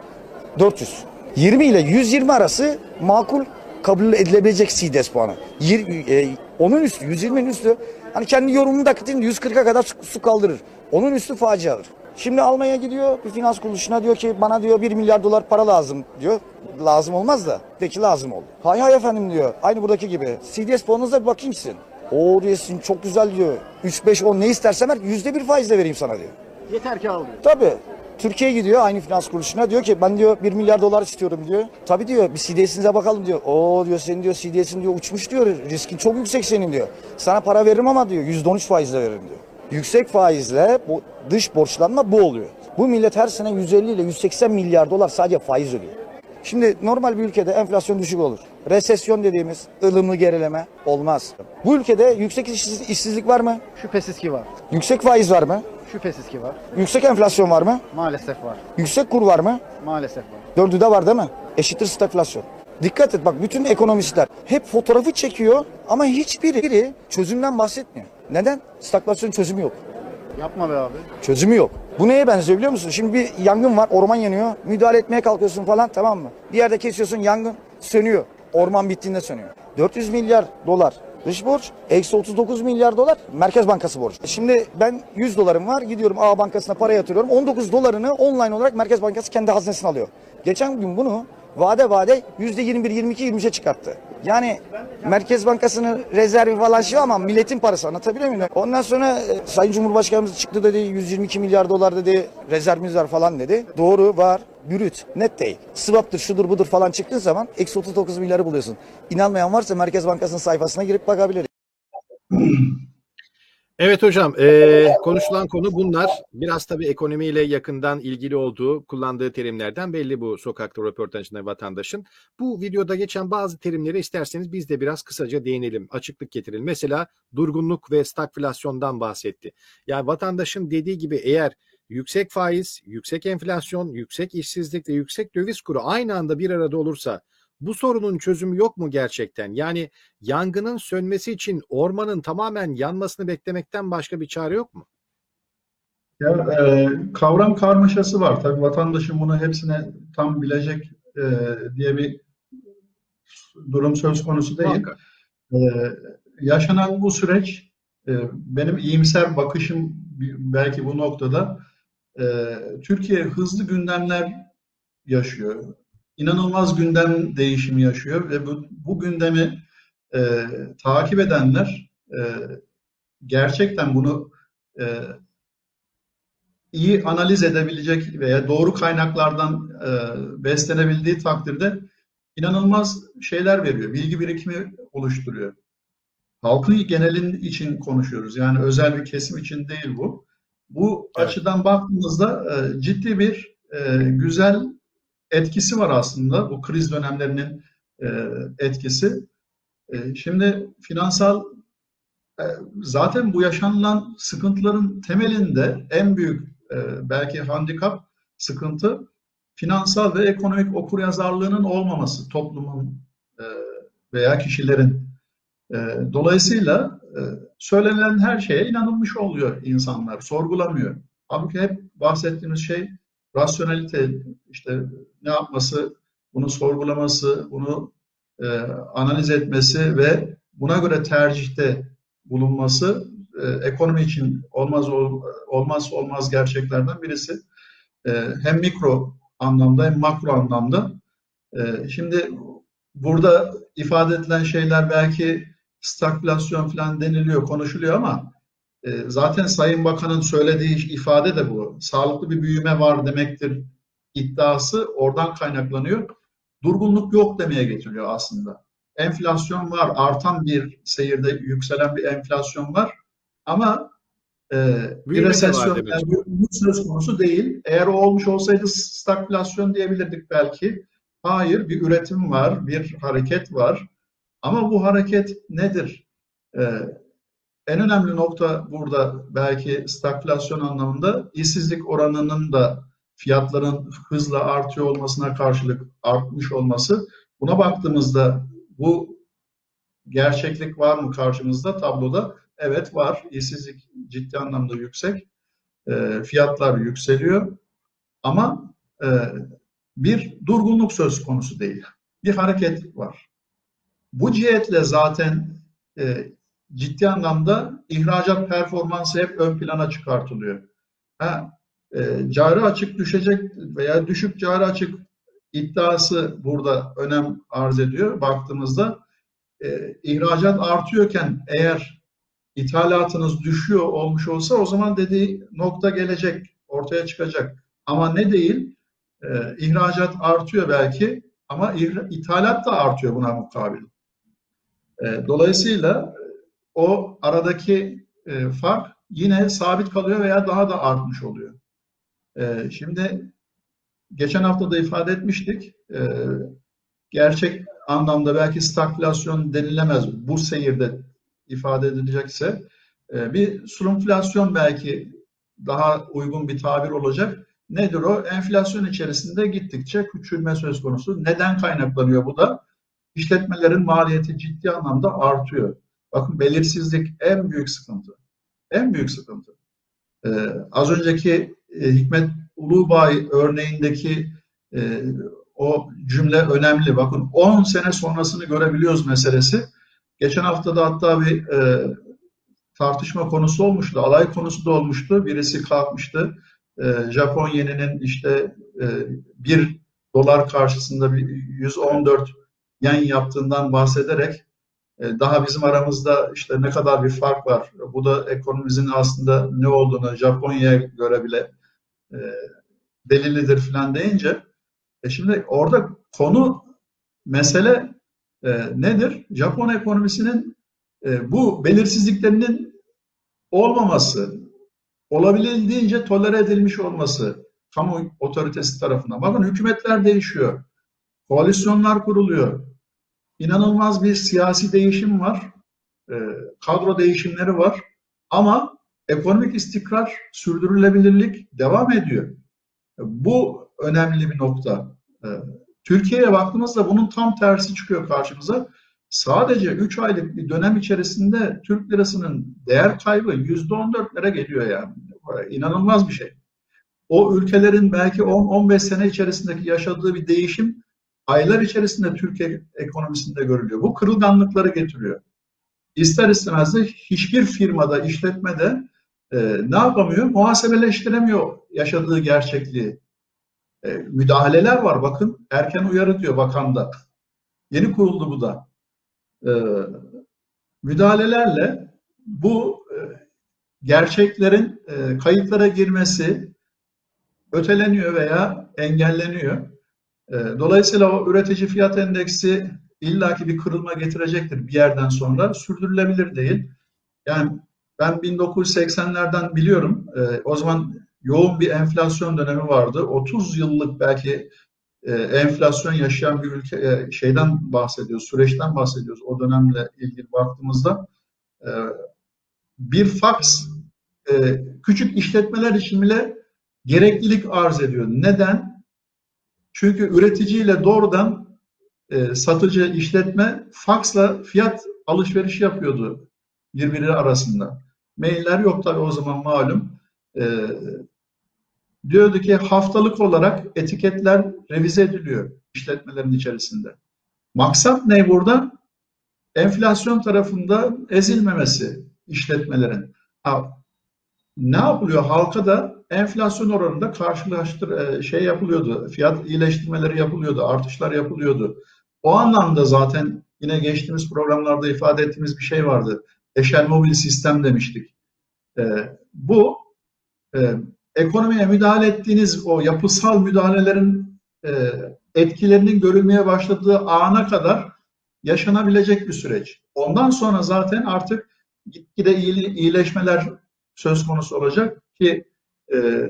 400. 20 ile 120 arası makul kabul edilebilecek CDS puanı. Yir, e, onun üstü 120'nin üstü hani kendi yorumunu da katayım 140'a kadar su, su kaldırır. Onun üstü faciadır. Şimdi Almanya gidiyor bir finans kuruluşuna diyor ki bana diyor 1 milyar dolar para lazım diyor. Lazım olmaz da. De ki lazım oldu. Hay hay efendim diyor. Aynı buradaki gibi. CDS puanınıza bir bakayım sizin. O diyorsun çok güzel diyor. 3, 5, 10 ne istersen ver yüzde bir faizle vereyim sana diyor. yeter ki al diyor. Tabii. Türkiye gidiyor aynı finans kuruluşuna diyor ki ben diyor 1 milyar dolar istiyorum diyor. Tabii diyor bir CDS'inize bakalım diyor. O diyor senin diyor CDS'in diyor uçmuş diyor. Riskin çok yüksek senin diyor. Sana para veririm ama diyor %13 faizle veririm diyor. Yüksek faizle bu dış borçlanma bu oluyor. Bu millet her sene 150 ile 180 milyar dolar sadece faiz ödüyor. Şimdi normal bir ülkede enflasyon düşük olur. Resesyon dediğimiz ılımlı gerileme olmaz. Bu ülkede yüksek işsiz- işsizlik var mı? Şüphesiz ki var. Yüksek faiz var mı? Şüphesiz ki var. Yüksek enflasyon var mı? Maalesef var. Yüksek kur var mı? Maalesef var. Dördü de var değil mi? Eşittir stagflasyon. Dikkat et bak bütün ekonomistler hep fotoğrafı çekiyor ama hiçbiri çözümden bahsetmiyor. Neden? Stagflasyon çözümü yok. Yapma be abi. Çözümü yok. Bu neye benziyor biliyor musun? Şimdi bir yangın var, orman yanıyor. Müdahale etmeye kalkıyorsun falan tamam mı? Bir yerde kesiyorsun, yangın sönüyor. Orman bittiğinde sönüyor. 400 milyar dolar Dış borç eksi 39 milyar dolar Merkez Bankası borcu. Şimdi ben 100 dolarım var gidiyorum A Bankası'na para yatırıyorum. 19 dolarını online olarak Merkez Bankası kendi haznesine alıyor. Geçen gün bunu vade vade yüzde 21, 22, 23'e çıkarttı. Yani Merkez Bankası'nın rezervi falan şey ama milletin parası anlatabiliyor muyum? Ondan sonra e, Sayın Cumhurbaşkanımız çıktı dedi 122 milyar dolar dedi rezervimiz var falan dedi. Doğru var bürüt net değil. Swap'tır şudur budur falan çıktığın zaman eksi 39 milyarı buluyorsun. İnanmayan varsa Merkez Bankası'nın sayfasına girip bakabilir. Evet hocam, eee, konuşulan konu bunlar. Biraz tabii ekonomiyle yakından ilgili olduğu, kullandığı terimlerden belli bu sokakta röportajında vatandaşın. Bu videoda geçen bazı terimleri isterseniz biz de biraz kısaca değinelim, açıklık getirelim. Mesela durgunluk ve stagflasyondan bahsetti. Yani vatandaşın dediği gibi eğer yüksek faiz, yüksek enflasyon, yüksek işsizlik ve yüksek döviz kuru aynı anda bir arada olursa bu sorunun çözümü yok mu gerçekten? Yani yangının sönmesi için ormanın tamamen yanmasını beklemekten başka bir çare yok mu? Ya, e, kavram karmaşası var. Tabii vatandaşın bunu hepsine tam bilecek e, diye bir durum söz konusu değil. E, yaşanan bu süreç e, benim iyimser bakışım belki bu noktada e, Türkiye hızlı gündemler yaşıyor. İnanılmaz gündem değişimi yaşıyor ve bu, bu gündemi e, takip edenler e, gerçekten bunu e, iyi analiz edebilecek veya doğru kaynaklardan e, beslenebildiği takdirde inanılmaz şeyler veriyor. Bilgi birikimi oluşturuyor. Halkın genelin için konuşuyoruz. Yani özel bir kesim için değil bu. Bu Evet. açıdan baktığımızda e, ciddi bir e, güzel etkisi var aslında bu kriz dönemlerinin e, etkisi. E, şimdi finansal e, zaten bu yaşanılan sıkıntıların temelinde en büyük belki handikap sıkıntı finansal ve ekonomik okuryazarlığının olmaması toplumun veya kişilerin. Dolayısıyla söylenen her şeye inanılmış oluyor insanlar, sorgulamıyor. Halbuki hep bahsettiğimiz şey rasyonelite, işte ne yapması, bunu sorgulaması, bunu e, analiz etmesi ve buna göre tercihte bulunması e, ekonomi için olmaz ol, olmazsa olmaz gerçeklerden birisi. E, hem mikro anlamda hem makro anlamda. E, şimdi burada ifade edilen şeyler belki stagflasyon falan deniliyor, konuşuluyor ama zaten Sayın Bakan'ın söylediği ifade de bu. Sağlıklı bir büyüme var demektir iddiası oradan kaynaklanıyor. Durgunluk yok demeye getiriyor aslında. Enflasyon var, artan bir seyirde yükselen bir enflasyon var ama e, bir resesyon, yani söz konusu değil. Eğer o olmuş olsaydı stagflasyon diyebilirdik belki. Hayır, bir üretim var, bir hareket var. Ama bu hareket nedir? E, en önemli nokta burada belki stagflasyon anlamında işsizlik oranının da fiyatların hızla artıyor olmasına karşılık artmış olması. Buna baktığımızda bu gerçeklik var mı karşımızda tabloda? Evet var. İşsizlik ciddi anlamda yüksek. E, fiyatlar yükseliyor. Ama e, bir durgunluk söz konusu değil. Bir hareket var. Bu cihetle zaten e, ciddi anlamda ihracat performansı hep ön plana çıkartılıyor. Ha, e, cari açık düşecek veya düşük cari açık iddiası burada önem arz ediyor. Baktığımızda e, ihracat artıyorken eğer ithalatınız düşüyor olmuş olsa o zaman dediği nokta gelecek, ortaya çıkacak. Ama ne değil, e, ihracat artıyor belki ama ithalat da artıyor buna mukabil. E, dolayısıyla o aradaki e, fark yine sabit kalıyor veya daha da artmış oluyor. E, şimdi geçen hafta da ifade etmiştik. E, gerçek anlamda belki stagflasyon denilemez bu seyirde ifade edilecekse e, bir slumflasyon belki daha uygun bir tabir olacak. Nedir o? Enflasyon içerisinde gittikçe küçülme söz konusu. Neden kaynaklanıyor bu da? İşletmelerin maliyeti ciddi anlamda artıyor. Bakın belirsizlik en büyük sıkıntı. En büyük sıkıntı. Ee, az önceki e, Hikmet Ulubay örneğindeki e, o cümle önemli. Bakın 10 sene sonrasını görebiliyoruz meselesi. Geçen hafta da hatta bir e, tartışma konusu olmuştu, alay konusu da olmuştu. Birisi kalkmıştı. E, Japon yeninin işte e, bir dolar karşısında bir 114 yen yaptığından bahsederek daha bizim aramızda işte ne kadar bir fark var. Bu da ekonomimizin aslında ne olduğunu Japonya'ya göre bile e, delilidir falan deyince e şimdi orada konu mesele e, nedir? Japon ekonomisinin e, bu belirsizliklerinin olmaması, olabildiğince tolere edilmiş olması kamu otoritesi tarafından. Bakın hükümetler değişiyor, koalisyonlar kuruluyor, inanılmaz bir siyasi değişim var, e, kadro değişimleri var ama ekonomik istikrar, sürdürülebilirlik devam ediyor. Bu önemli bir nokta. E, Türkiye'ye baktığımızda bunun tam tersi çıkıyor karşımıza. Sadece 3 aylık bir dönem içerisinde Türk lirasının değer kaybı %14'lere geliyor yani. İnanılmaz bir şey. O ülkelerin belki 10-15 sene içerisindeki yaşadığı bir değişim aylar içerisinde Türkiye ekonomisinde görülüyor. Bu kırılganlıkları getiriyor. İster istemez de hiçbir firmada, işletmede e, ne yapamıyor? Muhasebeleştiremiyor yaşadığı gerçekliği. E, müdahaleler var bakın. Erken uyarı diyor bakanda. Yeni kuruldu bu da. E, müdahalelerle bu e, gerçeklerin e, kayıtlara girmesi öteleniyor veya engelleniyor. E, dolayısıyla o üretici fiyat endeksi illaki bir kırılma getirecektir bir yerden sonra. Sürdürülebilir değil. Yani ben 1980'lerden biliyorum. E, o zaman yoğun bir enflasyon dönemi vardı. 30 yıllık belki e, enflasyon yaşayan bir ülke e, şeyden bahsediyoruz, süreçten bahsediyoruz. O dönemle ilgili baktığımızda e, bir faks e, küçük işletmeler için bile gereklilik arz ediyor. Neden? Çünkü üreticiyle doğrudan e, satıcı işletme faksla fiyat alışveriş yapıyordu birbirleri arasında. Mailler yok tabii o zaman malum. E, diyordu ki haftalık olarak etiketler revize ediliyor işletmelerin içerisinde. Maksat ne burada? Enflasyon tarafında ezilmemesi işletmelerin. Ha, ne yapılıyor? Halka da enflasyon oranında karşılaştır e, şey yapılıyordu. Fiyat iyileştirmeleri yapılıyordu, artışlar yapılıyordu. O anlamda zaten yine geçtiğimiz programlarda ifade ettiğimiz bir şey vardı. Eşel mobil sistem demiştik. E, bu e, ekonomiye müdahale ettiğiniz o yapısal müdahalelerin etkilerinin görülmeye başladığı ana kadar yaşanabilecek bir süreç. Ondan sonra zaten artık gitgide iyileşmeler söz konusu olacak ki e,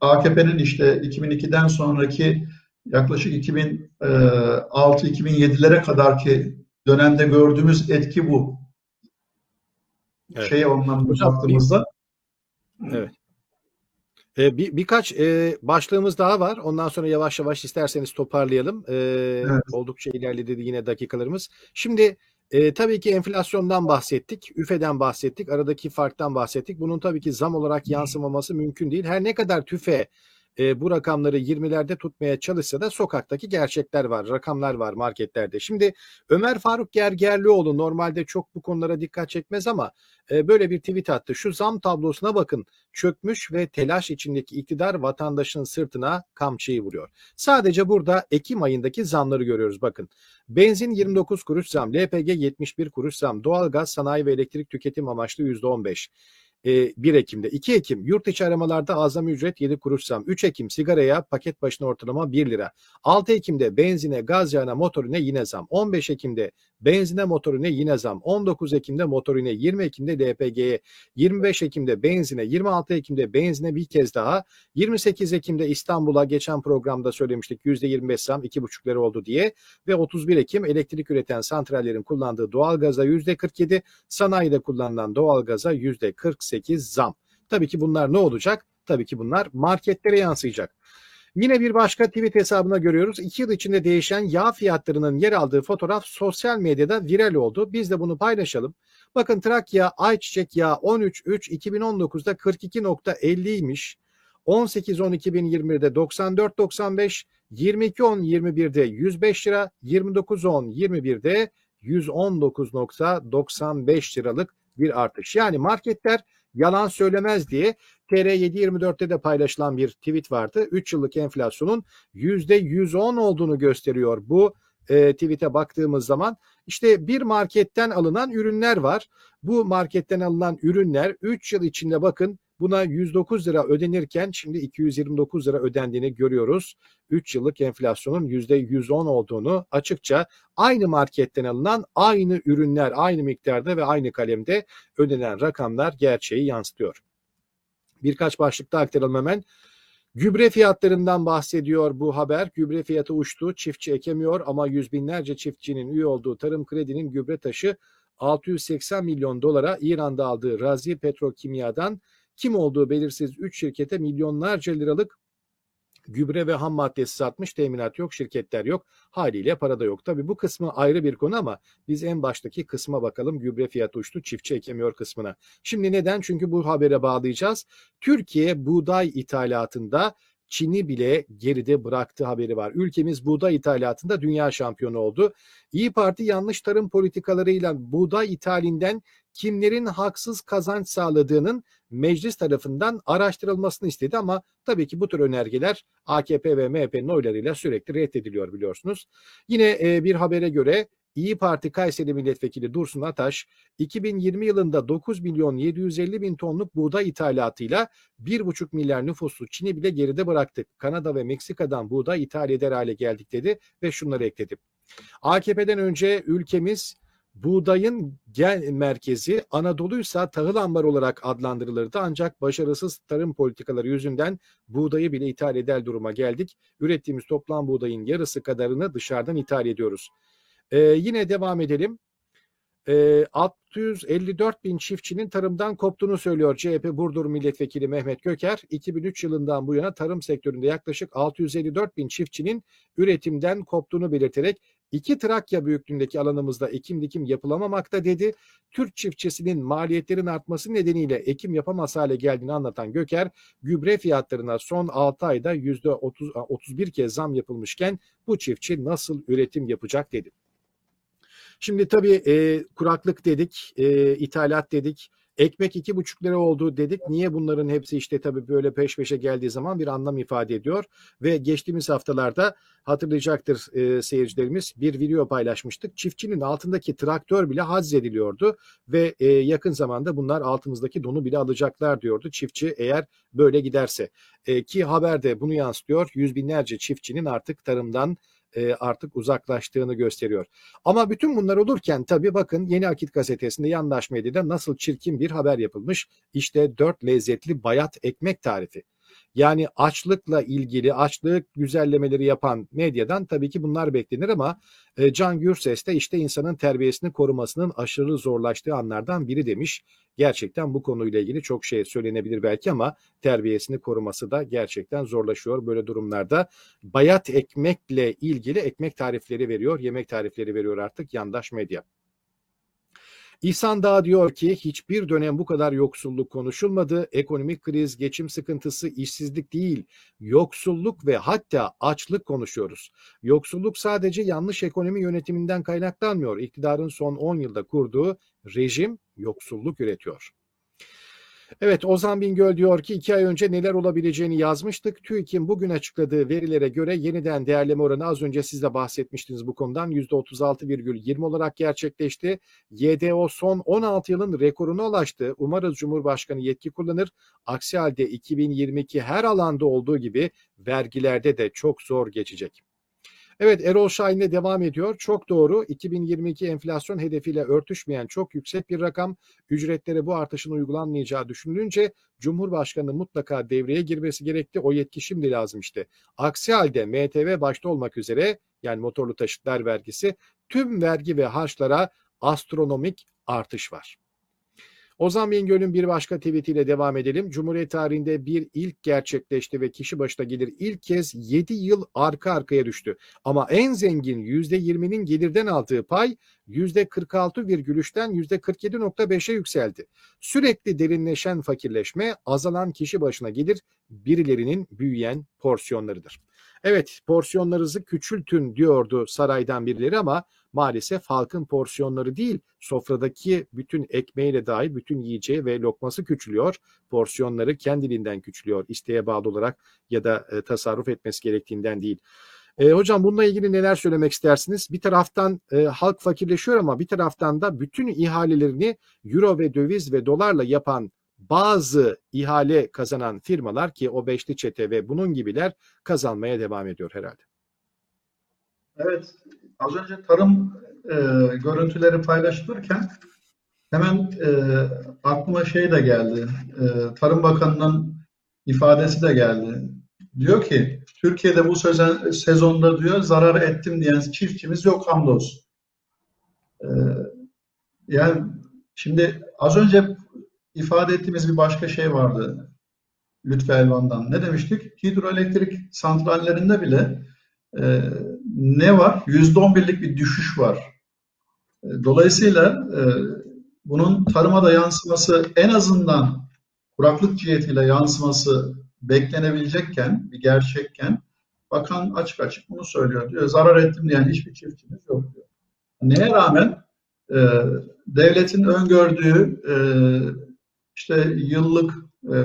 AKP'nin işte 2002'den sonraki yaklaşık 2006-2007'lere kadar ki dönemde gördüğümüz etki bu. Evet. Şey ondan baktığımızda. Evet. Ee, bir, birkaç e, başlığımız daha var. Ondan sonra yavaş yavaş isterseniz toparlayalım. Ee, evet. Oldukça ilerledi yine dakikalarımız. Şimdi e, tabii ki enflasyondan bahsettik, üfeden bahsettik, aradaki farktan bahsettik. Bunun tabii ki zam olarak yansımaması mümkün değil. Her ne kadar tüfe e, bu rakamları 20'lerde tutmaya çalışsa da sokaktaki gerçekler var, rakamlar var marketlerde. Şimdi Ömer Faruk Gergerlioğlu normalde çok bu konulara dikkat çekmez ama e, böyle bir tweet attı. Şu zam tablosuna bakın çökmüş ve telaş içindeki iktidar vatandaşın sırtına kamçıyı vuruyor. Sadece burada Ekim ayındaki zamları görüyoruz bakın. Benzin 29 kuruş zam, LPG 71 kuruş zam, doğalgaz, sanayi ve elektrik tüketim amaçlı %15. 1 Ekim'de. 2 Ekim yurt içi aramalarda azami ücret 7 kuruş zam. 3 Ekim sigaraya paket başına ortalama 1 lira. 6 Ekim'de benzine, gaz yağına, motorine yine zam. 15 Ekim'de benzine, motorine yine zam. 19 Ekim'de motorine, 20 Ekim'de LPG'ye, 25 Ekim'de benzine, 26 Ekim'de benzine bir kez daha. 28 Ekim'de İstanbul'a geçen programda söylemiştik %25 zam 2,5 lira oldu diye ve 31 Ekim elektrik üreten santrallerin kullandığı doğalgaza %47, sanayide kullanılan doğalgaza %48 8 zam. Tabii ki bunlar ne olacak? Tabii ki bunlar marketlere yansıyacak. Yine bir başka tweet hesabına görüyoruz. İki yıl içinde değişen yağ fiyatlarının yer aldığı fotoğraf sosyal medyada viral oldu. Biz de bunu paylaşalım. Bakın Trakya ayçiçek yağı 13.3.2019'da 42.50'ymiş. 18-10-2021'de 94.95, 22-10-21'de 105 lira, 29-10-21'de 119.95 liralık bir artış. Yani marketler yalan söylemez diye TR724'te de paylaşılan bir tweet vardı. 3 yıllık enflasyonun %110 olduğunu gösteriyor bu e, tweet'e baktığımız zaman. işte bir marketten alınan ürünler var. Bu marketten alınan ürünler 3 yıl içinde bakın buna 109 lira ödenirken şimdi 229 lira ödendiğini görüyoruz. 3 yıllık enflasyonun %110 olduğunu açıkça aynı marketten alınan aynı ürünler aynı miktarda ve aynı kalemde ödenen rakamlar gerçeği yansıtıyor. Birkaç başlıkta aktaralım hemen. Gübre fiyatlarından bahsediyor bu haber. Gübre fiyatı uçtu, çiftçi ekemiyor ama yüz binlerce çiftçinin üye olduğu Tarım Kredi'nin gübre taşı 680 milyon dolara İran'da aldığı Razi Petrokimya'dan kim olduğu belirsiz 3 şirkete milyonlarca liralık gübre ve ham maddesi satmış teminat yok şirketler yok haliyle para da yok. Tabi bu kısmı ayrı bir konu ama biz en baştaki kısma bakalım gübre fiyatı uçtu çiftçi ekemiyor kısmına. Şimdi neden? Çünkü bu habere bağlayacağız. Türkiye buğday ithalatında Çin'i bile geride bıraktı haberi var. Ülkemiz buğday ithalatında dünya şampiyonu oldu. İyi Parti yanlış tarım politikalarıyla buğday ithalinden kimlerin haksız kazanç sağladığının meclis tarafından araştırılmasını istedi ama tabii ki bu tür önergeler AKP ve MHP'nin oylarıyla sürekli reddediliyor biliyorsunuz. Yine bir habere göre İyi Parti Kayseri Milletvekili Dursun Ataş 2020 yılında 9 milyon 750 bin tonluk buğday ithalatıyla 1,5 milyar nüfuslu Çin'i bile geride bıraktık. Kanada ve Meksika'dan buğday ithal eder hale geldik dedi ve şunları ekledi. AKP'den önce ülkemiz buğdayın gel merkezi Anadolu'ysa tahıl ambar olarak adlandırılırdı ancak başarısız tarım politikaları yüzünden buğdayı bile ithal eder duruma geldik. Ürettiğimiz toplam buğdayın yarısı kadarını dışarıdan ithal ediyoruz. Ee, yine devam edelim. Ee, 654 bin çiftçinin tarımdan koptuğunu söylüyor CHP Burdur Milletvekili Mehmet Göker. 2003 yılından bu yana tarım sektöründe yaklaşık 654 bin çiftçinin üretimden koptuğunu belirterek iki Trakya büyüklüğündeki alanımızda ekim dikim yapılamamakta dedi. Türk çiftçisinin maliyetlerin artması nedeniyle ekim yapamaz hale geldiğini anlatan Göker, gübre fiyatlarına son 6 ayda %30, 31 kez zam yapılmışken bu çiftçi nasıl üretim yapacak dedi. Şimdi tabii e, kuraklık dedik, e, ithalat dedik, ekmek iki buçuk lira oldu dedik. Niye bunların hepsi işte tabii böyle peş peşe geldiği zaman bir anlam ifade ediyor. Ve geçtiğimiz haftalarda hatırlayacaktır e, seyircilerimiz bir video paylaşmıştık. Çiftçinin altındaki traktör bile hazzediliyordu ve e, yakın zamanda bunlar altımızdaki donu bile alacaklar diyordu çiftçi eğer böyle giderse. E, ki haberde bunu yansıtıyor. Yüz binlerce çiftçinin artık tarımdan e, artık uzaklaştığını gösteriyor. Ama bütün bunlar olurken tabii bakın Yeni Akit gazetesinde yandaş medyada nasıl çirkin bir haber yapılmış. İşte dört lezzetli bayat ekmek tarifi. Yani açlıkla ilgili açlık güzellemeleri yapan medyadan tabii ki bunlar beklenir ama e, Can Gürses de işte insanın terbiyesini korumasının aşırı zorlaştığı anlardan biri demiş. Gerçekten bu konuyla ilgili çok şey söylenebilir belki ama terbiyesini koruması da gerçekten zorlaşıyor böyle durumlarda. Bayat ekmekle ilgili ekmek tarifleri veriyor, yemek tarifleri veriyor artık yandaş medya. İhsan Dağ diyor ki hiçbir dönem bu kadar yoksulluk konuşulmadı. Ekonomik kriz, geçim sıkıntısı, işsizlik değil, yoksulluk ve hatta açlık konuşuyoruz. Yoksulluk sadece yanlış ekonomi yönetiminden kaynaklanmıyor. İktidarın son 10 yılda kurduğu rejim yoksulluk üretiyor. Evet Ozan Bingöl diyor ki iki ay önce neler olabileceğini yazmıştık. TÜİK'in bugün açıkladığı verilere göre yeniden değerleme oranı az önce siz de bahsetmiştiniz bu konudan %36,20 olarak gerçekleşti. YDO son 16 yılın rekoruna ulaştı. Umarız Cumhurbaşkanı yetki kullanır. Aksi halde 2022 her alanda olduğu gibi vergilerde de çok zor geçecek. Evet Erol Şahin'le devam ediyor. Çok doğru. 2022 enflasyon hedefiyle örtüşmeyen çok yüksek bir rakam. Ücretlere bu artışın uygulanmayacağı düşünülünce Cumhurbaşkanı mutlaka devreye girmesi gerekti. O yetki şimdi lazım işte. Aksi halde MTV başta olmak üzere yani motorlu taşıtlar vergisi tüm vergi ve harçlara astronomik artış var. Ozan Bingöl'ün bir başka tweetiyle devam edelim. Cumhuriyet tarihinde bir ilk gerçekleşti ve kişi başına gelir ilk kez 7 yıl arka arkaya düştü. Ama en zengin %20'nin gelirden aldığı pay %46,3'ten %47,5'e yükseldi. Sürekli derinleşen fakirleşme azalan kişi başına gelir birilerinin büyüyen porsiyonlarıdır. Evet porsiyonlarınızı küçültün diyordu saraydan birileri ama maalesef halkın porsiyonları değil, sofradaki bütün ekmeğiyle dahil bütün yiyeceği ve lokması küçülüyor. Porsiyonları kendiliğinden küçülüyor isteğe bağlı olarak ya da e, tasarruf etmesi gerektiğinden değil. E, hocam bununla ilgili neler söylemek istersiniz? Bir taraftan e, halk fakirleşiyor ama bir taraftan da bütün ihalelerini euro ve döviz ve dolarla yapan bazı ihale kazanan firmalar ki o beşli çete ve bunun gibiler kazanmaya devam ediyor herhalde. Evet, az önce tarım e, görüntüleri paylaşılırken hemen e, aklıma şey de geldi. E, Tarım Bakanı'nın ifadesi de geldi. Diyor ki Türkiye'de bu sözen, sezonda diyor zarar ettim diyen çiftçimiz yok hamdolsun. E, yani şimdi az önce ifade ettiğimiz bir başka şey vardı Lütfü Elvan'dan. Ne demiştik? Hidroelektrik santrallerinde bile e, ne var? Yüzde on birlik bir düşüş var. E, dolayısıyla e, bunun tarıma da yansıması en azından kuraklık cihetiyle yansıması beklenebilecekken, bir gerçekken bakan açık açık bunu söylüyor. Diyor zarar ettim diyen hiçbir çiftçimiz yok diyor. Neye rağmen e, devletin öngördüğü e, işte yıllık e,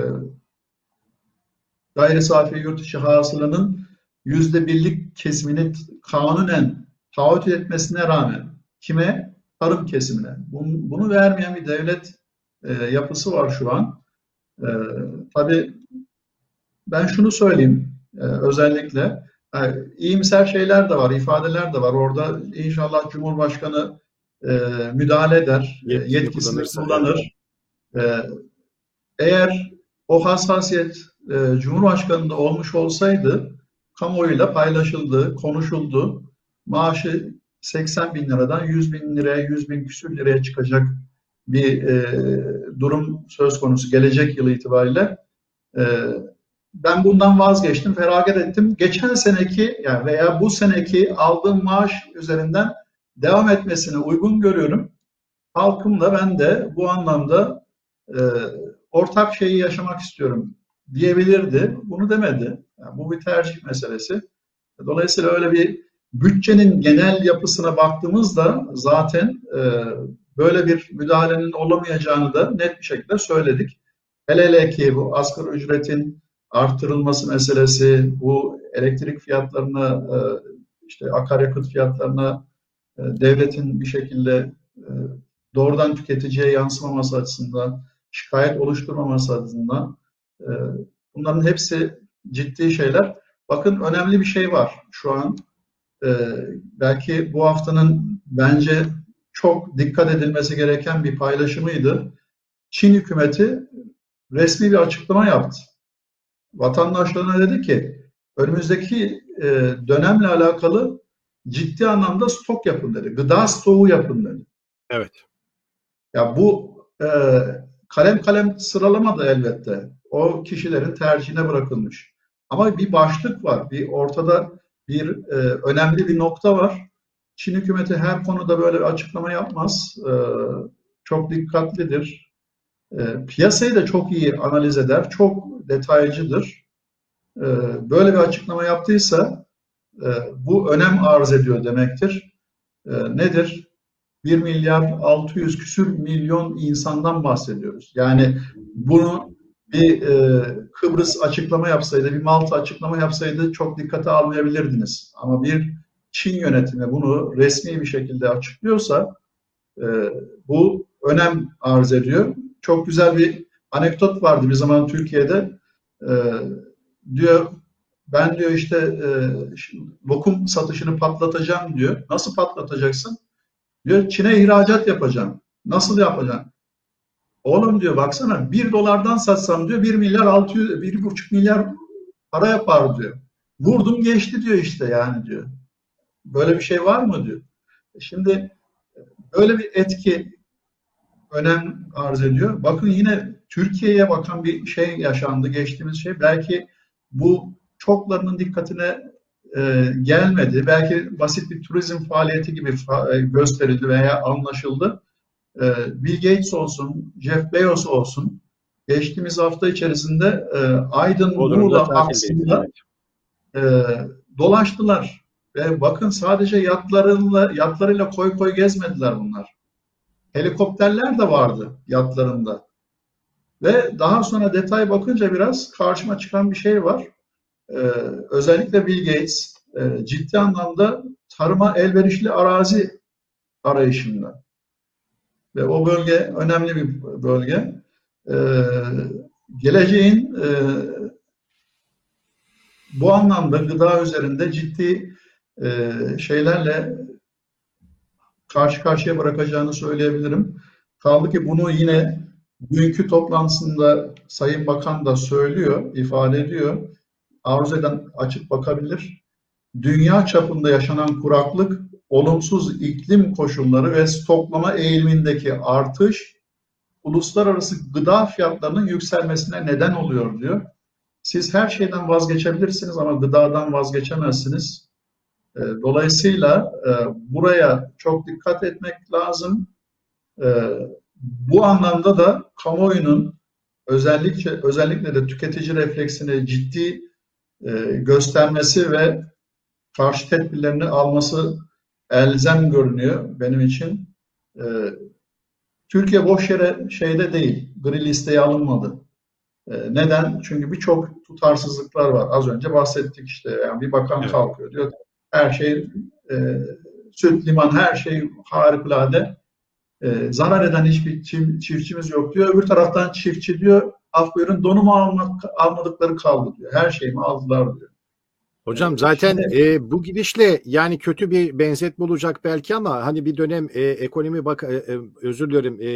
gayri safi yurt içi hasılanın yüzde birlik kesimini kanunen taahhüt etmesine rağmen kime? Tarım kesimine. Bunu, bunu vermeyen bir devlet e, yapısı var şu an. E, tabii ben şunu söyleyeyim e, özellikle yani e, iyimser şeyler de var, ifadeler de var. Orada inşallah Cumhurbaşkanı e, müdahale eder, yetkisini, yetkisini kullanır. E, eğer o hassasiyet e, Cumhurbaşkanı'nda olmuş olsaydı kamuoyuyla paylaşıldı, konuşuldu. Maaşı 80 bin liradan 100 bin liraya, 100 bin küsür liraya çıkacak bir e, durum söz konusu gelecek yılı itibariyle. E, ben bundan vazgeçtim, feragat ettim. Geçen seneki yani veya bu seneki aldığım maaş üzerinden devam etmesine uygun görüyorum. Halkımla ben de bu anlamda e, ortak şeyi yaşamak istiyorum diyebilirdi. Bunu demedi. Yani bu bir tercih meselesi. Dolayısıyla öyle bir bütçenin genel yapısına baktığımızda zaten e, böyle bir müdahalenin olamayacağını da net bir şekilde söyledik. Hele hele ki bu asgari ücretin artırılması meselesi, bu elektrik fiyatlarına, e, işte akaryakıt fiyatlarına e, devletin bir şekilde e, doğrudan tüketiciye yansımaması açısından, şikayet oluşturmaması açısından bunların hepsi ciddi şeyler. Bakın önemli bir şey var şu an. E, belki bu haftanın bence çok dikkat edilmesi gereken bir paylaşımıydı. Çin hükümeti resmi bir açıklama yaptı. Vatandaşlarına dedi ki önümüzdeki e, dönemle alakalı ciddi anlamda stok yapın dedi. Gıda stoğu yapın dedi. Evet. Ya bu e, kalem kalem sıralama da elbette o kişilerin tercihine bırakılmış. Ama bir başlık var, bir ortada bir e, önemli bir nokta var. Çin hükümeti her konuda böyle bir açıklama yapmaz. E, çok dikkatlidir. E, piyasayı da çok iyi analiz eder, çok detaycıdır. E, böyle bir açıklama yaptıysa e, bu önem arz ediyor demektir. E, nedir? 1 milyar 600 küsür milyon insandan bahsediyoruz. Yani bunu bir e, Kıbrıs açıklama yapsaydı, bir Malta açıklama yapsaydı çok dikkate almayabilirdiniz. Ama bir Çin yönetimi bunu resmi bir şekilde açıklıyorsa e, bu önem arz ediyor. Çok güzel bir anekdot vardı bir zaman Türkiye'de. E, diyor ben diyor işte e, lokum satışını patlatacağım diyor. Nasıl patlatacaksın? Diyor Çin'e ihracat yapacağım. Nasıl yapacaksın? Oğlum diyor baksana bir dolardan satsam diyor bir milyar altı yüz, bir buçuk milyar para yapar diyor. Vurdum geçti diyor işte yani diyor. Böyle bir şey var mı diyor. E şimdi böyle bir etki önem arz ediyor. Bakın yine Türkiye'ye bakan bir şey yaşandı geçtiğimiz şey. Belki bu çoklarının dikkatine e, gelmedi. Belki basit bir turizm faaliyeti gibi fa- e, gösterildi veya anlaşıldı. Ee, Bill Gates olsun, Jeff Bezos olsun geçtiğimiz hafta içerisinde e, Aydın Muğla aksında e, dolaştılar. Ve bakın sadece yatlarıyla, yatlarıyla koy koy gezmediler bunlar. Helikopterler de vardı yatlarında. Ve daha sonra detay bakınca biraz karşıma çıkan bir şey var. Ee, özellikle Bill Gates e, ciddi anlamda tarıma elverişli arazi arayışında. Ve o bölge önemli bir bölge. Ee, geleceğin e, bu anlamda gıda üzerinde ciddi e, şeylerle karşı karşıya bırakacağını söyleyebilirim. Kaldı ki bunu yine bugünkü toplantısında Sayın Bakan da söylüyor, ifade ediyor. Arzu eden açıp bakabilir. Dünya çapında yaşanan kuraklık, olumsuz iklim koşulları ve stoklama eğilimindeki artış uluslararası gıda fiyatlarının yükselmesine neden oluyor diyor. Siz her şeyden vazgeçebilirsiniz ama gıdadan vazgeçemezsiniz. E, dolayısıyla e, buraya çok dikkat etmek lazım. E, bu anlamda da kamuoyunun özellikle özellikle de tüketici refleksini ciddi göstermesi ve karşı tedbirlerini alması elzem görünüyor benim için. Türkiye boş yere şeyde değil, gri listeye alınmadı. Neden? Çünkü birçok tutarsızlıklar var. Az önce bahsettik işte. Yani bir bakan evet. kalkıyor diyor her şey e, süt, liman her şey harikulade. E, zarar eden hiçbir çiftçimiz yok diyor. Öbür taraftan çiftçi diyor af buyurun donumu almak, almadıkları kaldı diyor. Her şeyimi aldılar diyor. Hocam zaten Şimdi, e, bu gidişle yani kötü bir benzetme olacak belki ama hani bir dönem e, ekonomi bak e, e özür dilerim e,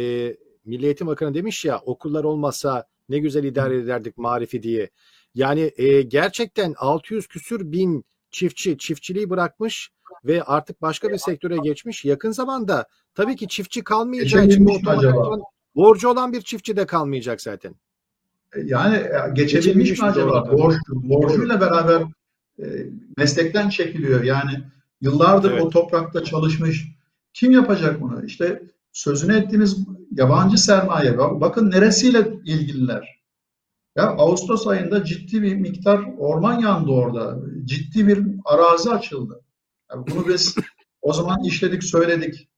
Milli Eğitim Bakanı demiş ya okullar olmasa ne güzel idare ederdik marifi diye. Yani e, gerçekten 600 küsür bin çiftçi çiftçiliği bırakmış ve artık başka bir sektöre geçmiş. Yakın zamanda tabii ki çiftçi kalmayacağı için borcu olan bir çiftçi de kalmayacak zaten. E, yani e, geçebilmiş, geçebilmiş mi acaba? Borç, borcuyla beraber e, meslekten çekiliyor. Yani yıllardır evet. o toprakta çalışmış. Kim yapacak bunu? İşte sözünü ettiğimiz yabancı sermaye. Bakın neresiyle ilgililer. Ya Ağustos ayında ciddi bir miktar orman yandı orada. Ciddi bir arazi açıldı. Yani bunu biz o zaman işledik, söyledik.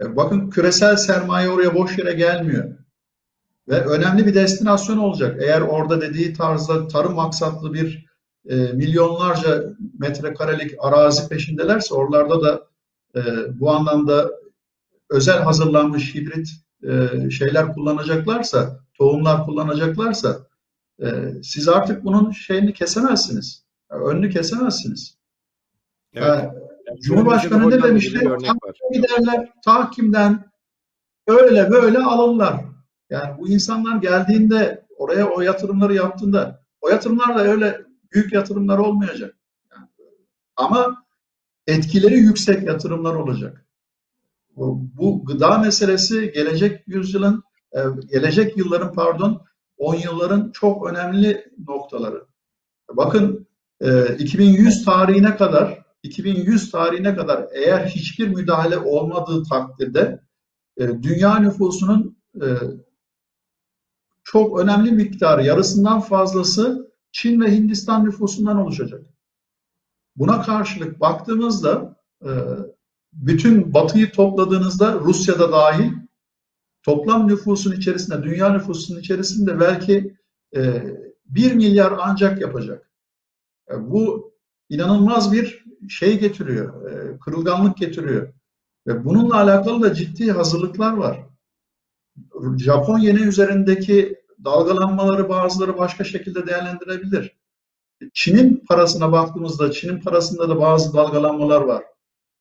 Bakın küresel sermaye oraya boş yere gelmiyor. Ve önemli bir destinasyon olacak. Eğer orada dediği tarzda tarım maksatlı bir e, milyonlarca metrekarelik arazi peşindelerse oralarda da e, bu anlamda özel hazırlanmış hibrit e, şeyler kullanacaklarsa, tohumlar kullanacaklarsa e, siz artık bunun şeyini kesemezsiniz. Yani önünü kesemezsiniz. Evet. Yani, Cumhurbaşkanı ne demişti? Giderler tahkimden öyle böyle alırlar. Yani bu insanlar geldiğinde oraya o yatırımları yaptığında o yatırımlar da öyle büyük yatırımlar olmayacak. Ama etkileri yüksek yatırımlar olacak. Bu, gıda meselesi gelecek yüzyılın, e, gelecek yılların pardon 10 yılların çok önemli noktaları. Bakın 2100 e, tarihine kadar 2100 tarihine kadar eğer hiçbir müdahale olmadığı takdirde e, dünya nüfusunun e, çok önemli miktarı, yarısından fazlası Çin ve Hindistan nüfusundan oluşacak. Buna karşılık baktığımızda bütün batıyı topladığınızda Rusya'da dahil toplam nüfusun içerisinde, dünya nüfusunun içerisinde belki e, 1 milyar ancak yapacak. E, bu inanılmaz bir şey getiriyor, e, kırılganlık getiriyor. Ve bununla alakalı da ciddi hazırlıklar var. Japon yeni üzerindeki dalgalanmaları bazıları başka şekilde değerlendirebilir. Çin'in parasına baktığımızda Çin'in parasında da bazı dalgalanmalar var.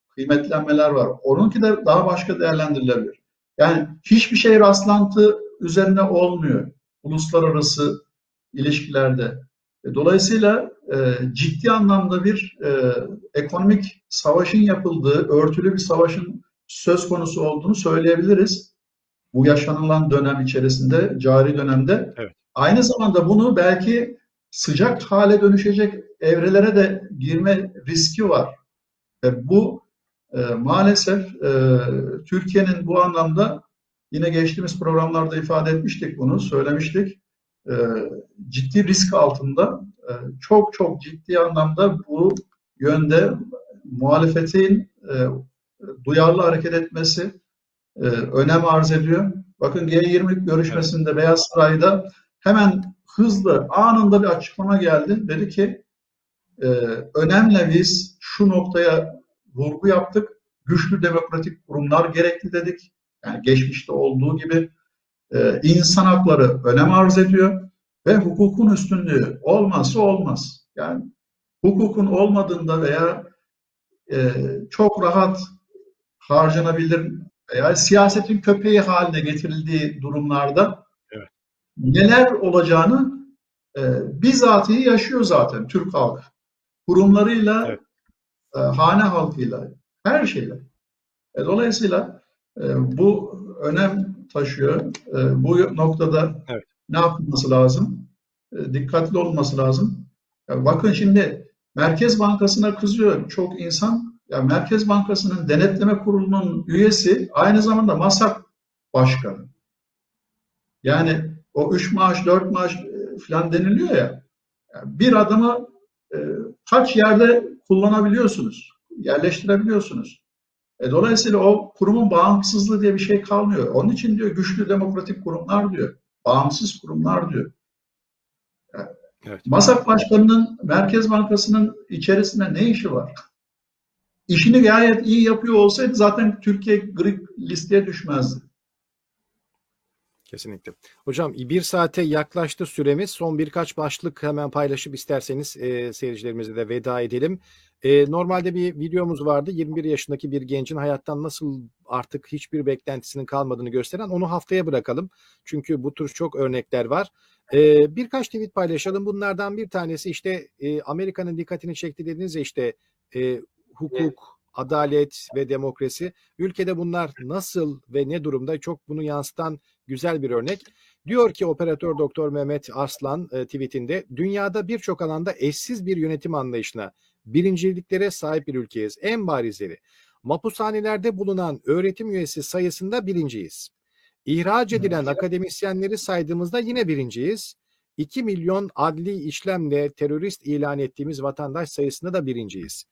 Kıymetlenmeler var. Onunki de daha başka değerlendirilebilir. Yani hiçbir şey rastlantı üzerine olmuyor uluslararası ilişkilerde. E, dolayısıyla e, ciddi anlamda bir e, ekonomik savaşın yapıldığı, örtülü bir savaşın söz konusu olduğunu söyleyebiliriz. Bu yaşanılan dönem içerisinde, cari dönemde. Evet. Aynı zamanda bunu belki sıcak hale dönüşecek evrelere de girme riski var. E, bu e, maalesef e, Türkiye'nin bu anlamda yine geçtiğimiz programlarda ifade etmiştik bunu, söylemiştik. E, ciddi risk altında, e, çok çok ciddi anlamda bu yönde muhalefetin e, duyarlı hareket etmesi e, önem arz ediyor. Bakın G20 görüşmesinde Beyaz Saray'da hemen hızlı anında bir açıklama geldi. Dedi ki e, önemli biz şu noktaya vurgu yaptık. Güçlü demokratik kurumlar gerekli dedik. Yani geçmişte olduğu gibi e, insan hakları önem arz ediyor ve hukukun üstünlüğü olmazsa olmaz. Yani hukukun olmadığında veya e, çok rahat harcanabilir veya siyasetin köpeği haline getirildiği durumlarda Evet. neler olacağını e, bizatihi yaşıyor zaten Türk halkı. Kurumlarıyla, Evet. e, hane halkıyla, her şeyle. E, dolayısıyla e, bu önem taşıyor. E, bu noktada Evet. ne yapılması lazım? E, dikkatli olması lazım. Ya bakın şimdi Merkez Bankası'na kızıyor çok insan. Ya Merkez Bankası'nın denetleme kurulunun üyesi aynı zamanda MASAK başkanı. Yani o üç maaş, dört maaş e, falan deniliyor ya. Bir adamı e, kaç yerde kullanabiliyorsunuz, yerleştirebiliyorsunuz. E, dolayısıyla o kurumun bağımsızlığı diye bir şey kalmıyor. Onun için diyor güçlü demokratik kurumlar diyor. Bağımsız kurumlar diyor. Evet. MASAK Başkanı'nın Merkez Bankası'nın içerisinde ne işi var? İşini gayet iyi yapıyor olsaydı zaten Türkiye gri listeye düşmezdi. Kesinlikle. Hocam bir saate yaklaştı süremiz. Son birkaç başlık hemen paylaşıp isterseniz e, seyircilerimize de veda edelim. E, normalde bir videomuz vardı. 21 yaşındaki bir gencin hayattan nasıl artık hiçbir beklentisinin kalmadığını gösteren. Onu haftaya bırakalım. Çünkü bu tür çok örnekler var. E, birkaç tweet paylaşalım. Bunlardan bir tanesi işte e, Amerika'nın dikkatini çekti dediniz ya işte e, hukuk, adalet ve demokrasi. Ülkede bunlar nasıl ve ne durumda çok bunu yansıtan güzel bir örnek. Diyor ki operatör doktor Mehmet Arslan e, tweetinde dünyada birçok alanda eşsiz bir yönetim anlayışına, birinciliklere sahip bir ülkeyiz. En barizleri. Mapushanelerde bulunan öğretim üyesi sayısında birinciyiz. İhraç edilen akademisyenleri saydığımızda yine birinciyiz. 2 milyon adli işlemle terörist ilan ettiğimiz vatandaş sayısında da birinciyiz.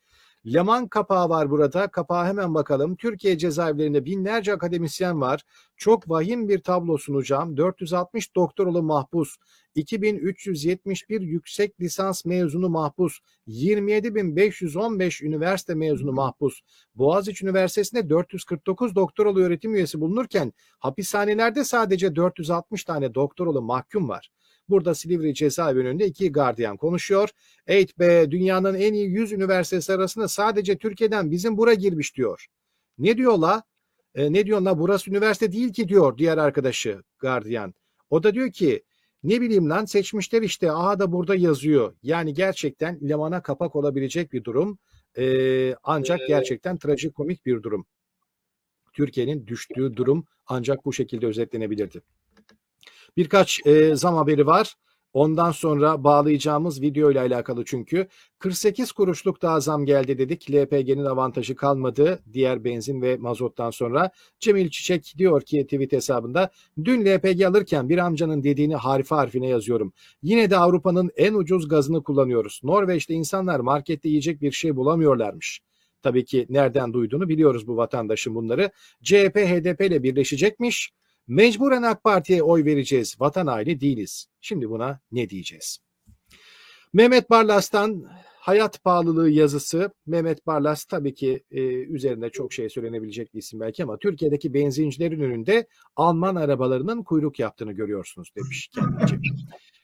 Leman kapağı var burada. Kapağa hemen bakalım. Türkiye cezaevlerinde binlerce akademisyen var. Çok vahim bir tablo sunacağım. 460 doktoralı mahpus, 2371 yüksek lisans mezunu mahpus, 27515 üniversite mezunu mahpus. Boğaziçi Üniversitesi'nde 449 doktoralı öğretim üyesi bulunurken hapishanelerde sadece 460 tane doktoralı mahkum var. Burada Silivri cezaevi önünde iki gardiyan konuşuyor. Eğit be dünyanın en iyi 100 üniversitesi arasında sadece Türkiye'den bizim bura girmiş diyor. Ne diyor la? E, ne diyor la burası üniversite değil ki diyor diğer arkadaşı gardiyan. O da diyor ki ne bileyim lan seçmişler işte aha da burada yazıyor. Yani gerçekten limana kapak olabilecek bir durum. E, ancak gerçekten trajikomik bir durum. Türkiye'nin düştüğü durum ancak bu şekilde özetlenebilirdi. Birkaç e, zam haberi var. Ondan sonra bağlayacağımız video ile alakalı çünkü 48 kuruşluk daha zam geldi dedik. LPG'nin avantajı kalmadı diğer benzin ve mazottan sonra. Cemil Çiçek diyor ki tweet hesabında dün LPG alırken bir amcanın dediğini harfi harfine yazıyorum. Yine de Avrupa'nın en ucuz gazını kullanıyoruz. Norveç'te insanlar markette yiyecek bir şey bulamıyorlarmış. Tabii ki nereden duyduğunu biliyoruz bu vatandaşın bunları. CHP HDP ile birleşecekmiş. Mecburen AK Parti'ye oy vereceğiz. Vatan haini değiliz. Şimdi buna ne diyeceğiz? Mehmet Barlas'tan hayat pahalılığı yazısı. Mehmet Barlas tabii ki e, üzerinde çok şey söylenebilecek bir isim belki ama Türkiye'deki benzincilerin önünde Alman arabalarının kuyruk yaptığını görüyorsunuz demiş kendince.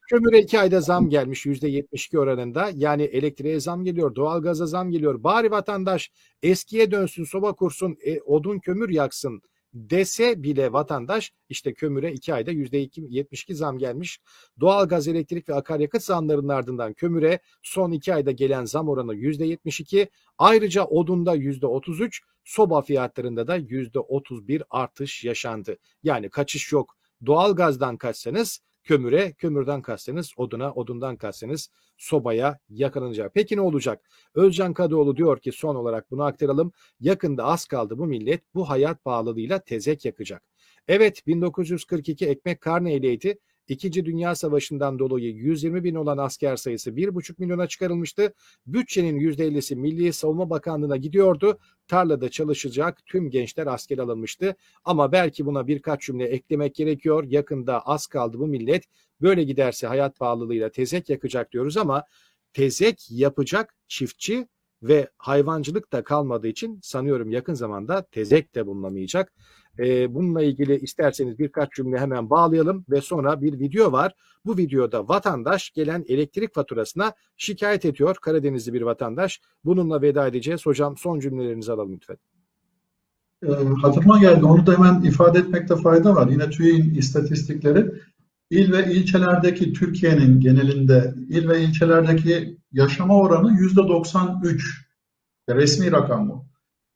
Kömüre iki ayda zam gelmiş %72 oranında. Yani elektriğe zam geliyor, doğalgaza zam geliyor. Bari vatandaş eskiye dönsün, soba kursun, e, odun kömür yaksın dese bile vatandaş işte kömüre 2 ayda %72 zam gelmiş. Doğalgaz, elektrik ve akaryakıt zamlarının ardından kömüre son 2 ayda gelen zam oranı %72. Ayrıca odunda %33, soba fiyatlarında da %31 artış yaşandı. Yani kaçış yok. Doğalgazdan kaçsanız kömüre, kömürden kaçsanız oduna, odundan kaçsanız sobaya yakalanacak. Peki ne olacak? Özcan Kadıoğlu diyor ki son olarak bunu aktaralım. Yakında az kaldı bu millet bu hayat pahalılığıyla tezek yakacak. Evet 1942 ekmek karneyleydi. İkinci Dünya Savaşı'ndan dolayı 120 bin olan asker sayısı 1,5 milyona çıkarılmıştı. Bütçenin %50'si Milli Savunma Bakanlığı'na gidiyordu. Tarlada çalışacak tüm gençler asker alınmıştı. Ama belki buna birkaç cümle eklemek gerekiyor. Yakında az kaldı bu millet. Böyle giderse hayat pahalılığıyla tezek yakacak diyoruz ama tezek yapacak çiftçi ve hayvancılık da kalmadığı için sanıyorum yakın zamanda tezek de bulunamayacak. Ee, bununla ilgili isterseniz birkaç cümle hemen bağlayalım ve sonra bir video var. Bu videoda vatandaş gelen elektrik faturasına şikayet ediyor. Karadenizli bir vatandaş. Bununla veda edeceğiz. Hocam son cümlelerinizi alalım lütfen. E, hatırıma geldi. Onu da hemen ifade etmekte fayda var. Yine TÜİ'nin istatistikleri il ve ilçelerdeki Türkiye'nin genelinde il ve ilçelerdeki yaşama oranı yüzde 93. Resmi rakam bu.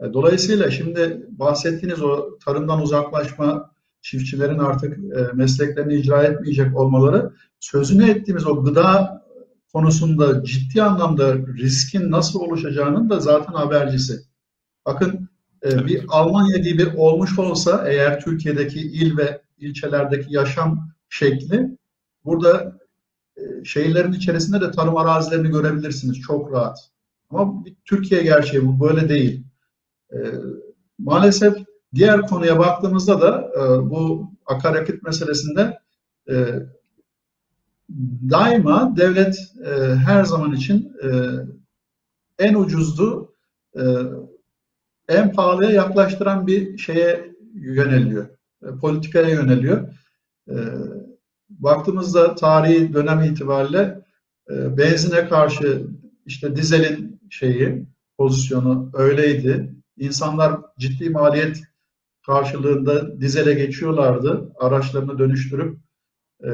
E, Dolayısıyla şimdi bahsettiğiniz o tarımdan uzaklaşma, çiftçilerin artık e, mesleklerini icra etmeyecek olmaları, sözünü ettiğimiz o gıda konusunda ciddi anlamda riskin nasıl oluşacağının da zaten habercisi. Bakın e, bir Almanya gibi olmuş olsa eğer Türkiye'deki il ve ilçelerdeki yaşam şekli burada e, şehirlerin içerisinde de tarım arazilerini görebilirsiniz çok rahat. Ama Türkiye gerçeği bu böyle değil. E, maalesef diğer konuya baktığımızda da e, bu akaryakıt meselesinde daima devlet her zaman için en ucuzdu, en pahalıya yaklaştıran bir şeye yöneliyor, politikaya yöneliyor. E, baktığımızda tarihi dönem itibariyle e, benzine karşı işte dizelin şeyi, pozisyonu öyleydi. İnsanlar ciddi maliyet karşılığında dizele geçiyorlardı. Araçlarını dönüştürüp e,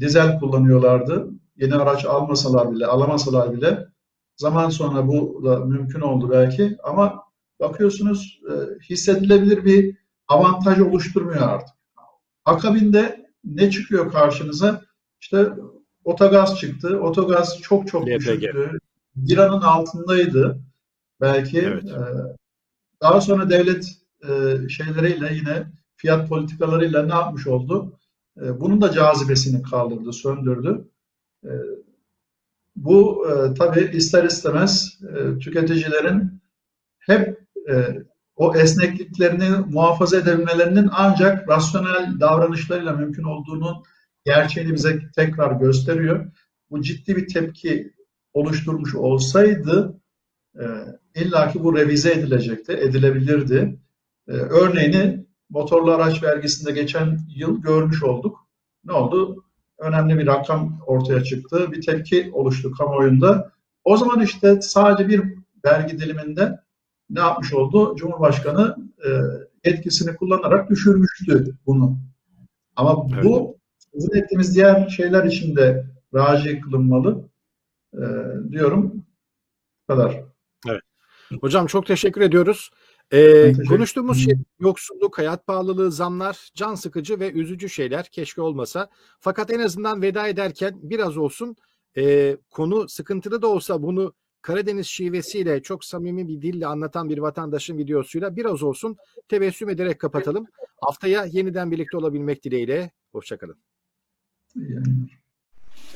dizel kullanıyorlardı. Yeni araç almasalar bile, alamasalar bile zaman sonra bu da mümkün oldu belki ama bakıyorsunuz e, hissedilebilir bir avantaj oluşturmuyor artık. Akabinde ne çıkıyor karşınıza? İşte otogaz çıktı. Otogaz çok çok LPG. düşüktü. Liranın altındaydı belki. Evet. E, daha sonra devlet e, şeyleriyle yine fiyat politikalarıyla ne yapmış oldu? E, bunun da cazibesini kaldırdı, söndürdü. E, bu e, tabii ister istemez e, tüketicilerin hep e, o esnekliklerini muhafaza edebilmelerinin ancak rasyonel davranışlarıyla mümkün olduğunun gerçeğini bize tekrar gösteriyor. Bu ciddi bir tepki oluşturmuş olsaydı e, illaki bu revize edilecekti, edilebilirdi. E, örneğini motorlu araç vergisinde geçen yıl görmüş olduk. Ne oldu? Önemli bir rakam ortaya çıktı. Bir tepki oluştu kamuoyunda. O zaman işte sadece bir vergi diliminde ne yapmış oldu? Cumhurbaşkanı e, etkisini kullanarak düşürmüştü bunu. Ama bu sözünü ettiğimiz diğer şeyler için de raci kılınmalı e, diyorum. Bu kadar. Hocam çok teşekkür ediyoruz. Ee, konuştuğumuz şey yoksulluk, hayat pahalılığı, zamlar can sıkıcı ve üzücü şeyler. Keşke olmasa. Fakat en azından veda ederken biraz olsun e, konu sıkıntılı da olsa bunu Karadeniz şivesiyle çok samimi bir dille anlatan bir vatandaşın videosuyla biraz olsun tebessüm ederek kapatalım. Haftaya yeniden birlikte olabilmek dileğiyle. Hoşçakalın. İyi yayınlar.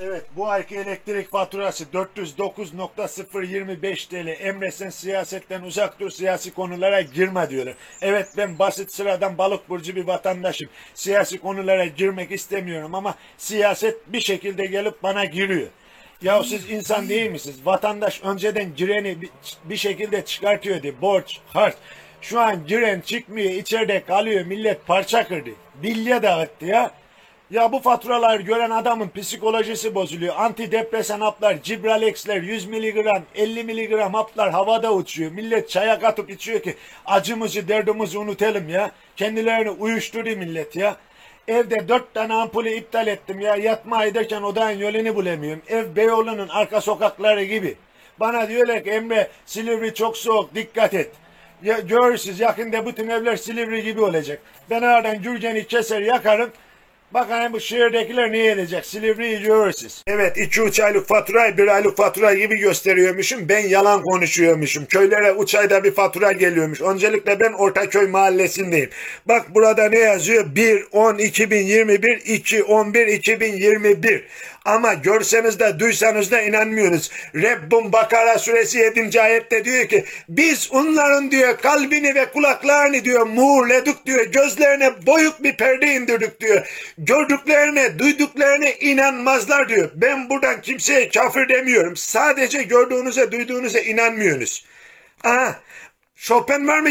Evet bu ayki elektrik faturası 409.025 TL. Emre sen siyasetten uzak dur siyasi konulara girme diyorlar. Evet ben basit sıradan balık burcu bir vatandaşım. Siyasi konulara girmek istemiyorum ama siyaset bir şekilde gelip bana giriyor. Ya siz insan değil misiniz? Vatandaş önceden gireni bir, şekilde çıkartıyordu. Borç, harç. Şu an giren çıkmıyor, içeride kalıyor. Millet parça kırdı. Bilye dağıttı ya. Ya bu faturalar gören adamın psikolojisi bozuluyor. Antidepresan haplar, Cibralex'ler 100 miligram, 50 miligram haplar havada uçuyor. Millet çaya katıp içiyor ki acımızı, derdimizi unutalım ya. Kendilerini uyuşturuyor millet ya. Evde dört tane ampulü iptal ettim ya. Yatma ederken odağın yolunu bulamıyorum. Ev Beyoğlu'nun arka sokakları gibi. Bana diyorlar ki Emre Silivri çok soğuk dikkat et. Ya, görürsünüz yakında bütün evler Silivri gibi olacak. Ben oradan Gürgen'i keser yakarım. Bakayım bu şehirdekiler ne edecek? Silivri'yi görürsünüz. Evet iki üç aylık faturayı bir aylık fatura gibi gösteriyormuşum. Ben yalan konuşuyormuşum. Köylere üç ayda bir fatura geliyormuş. Öncelikle ben Ortaköy mahallesindeyim. Bak burada ne yazıyor? 1 10 2021 2 11 2021. Ama görseniz de duysanız da inanmıyorsunuz. Rabbim Bakara suresi 7. ayette diyor ki biz onların diyor kalbini ve kulaklarını diyor muğurladık diyor. Gözlerine boyuk bir perde indirdik diyor. Gördüklerine duyduklarına inanmazlar diyor. Ben buradan kimseye kafir demiyorum. Sadece gördüğünüze duyduğunuza inanmıyorsunuz. Aha Chopin var mı?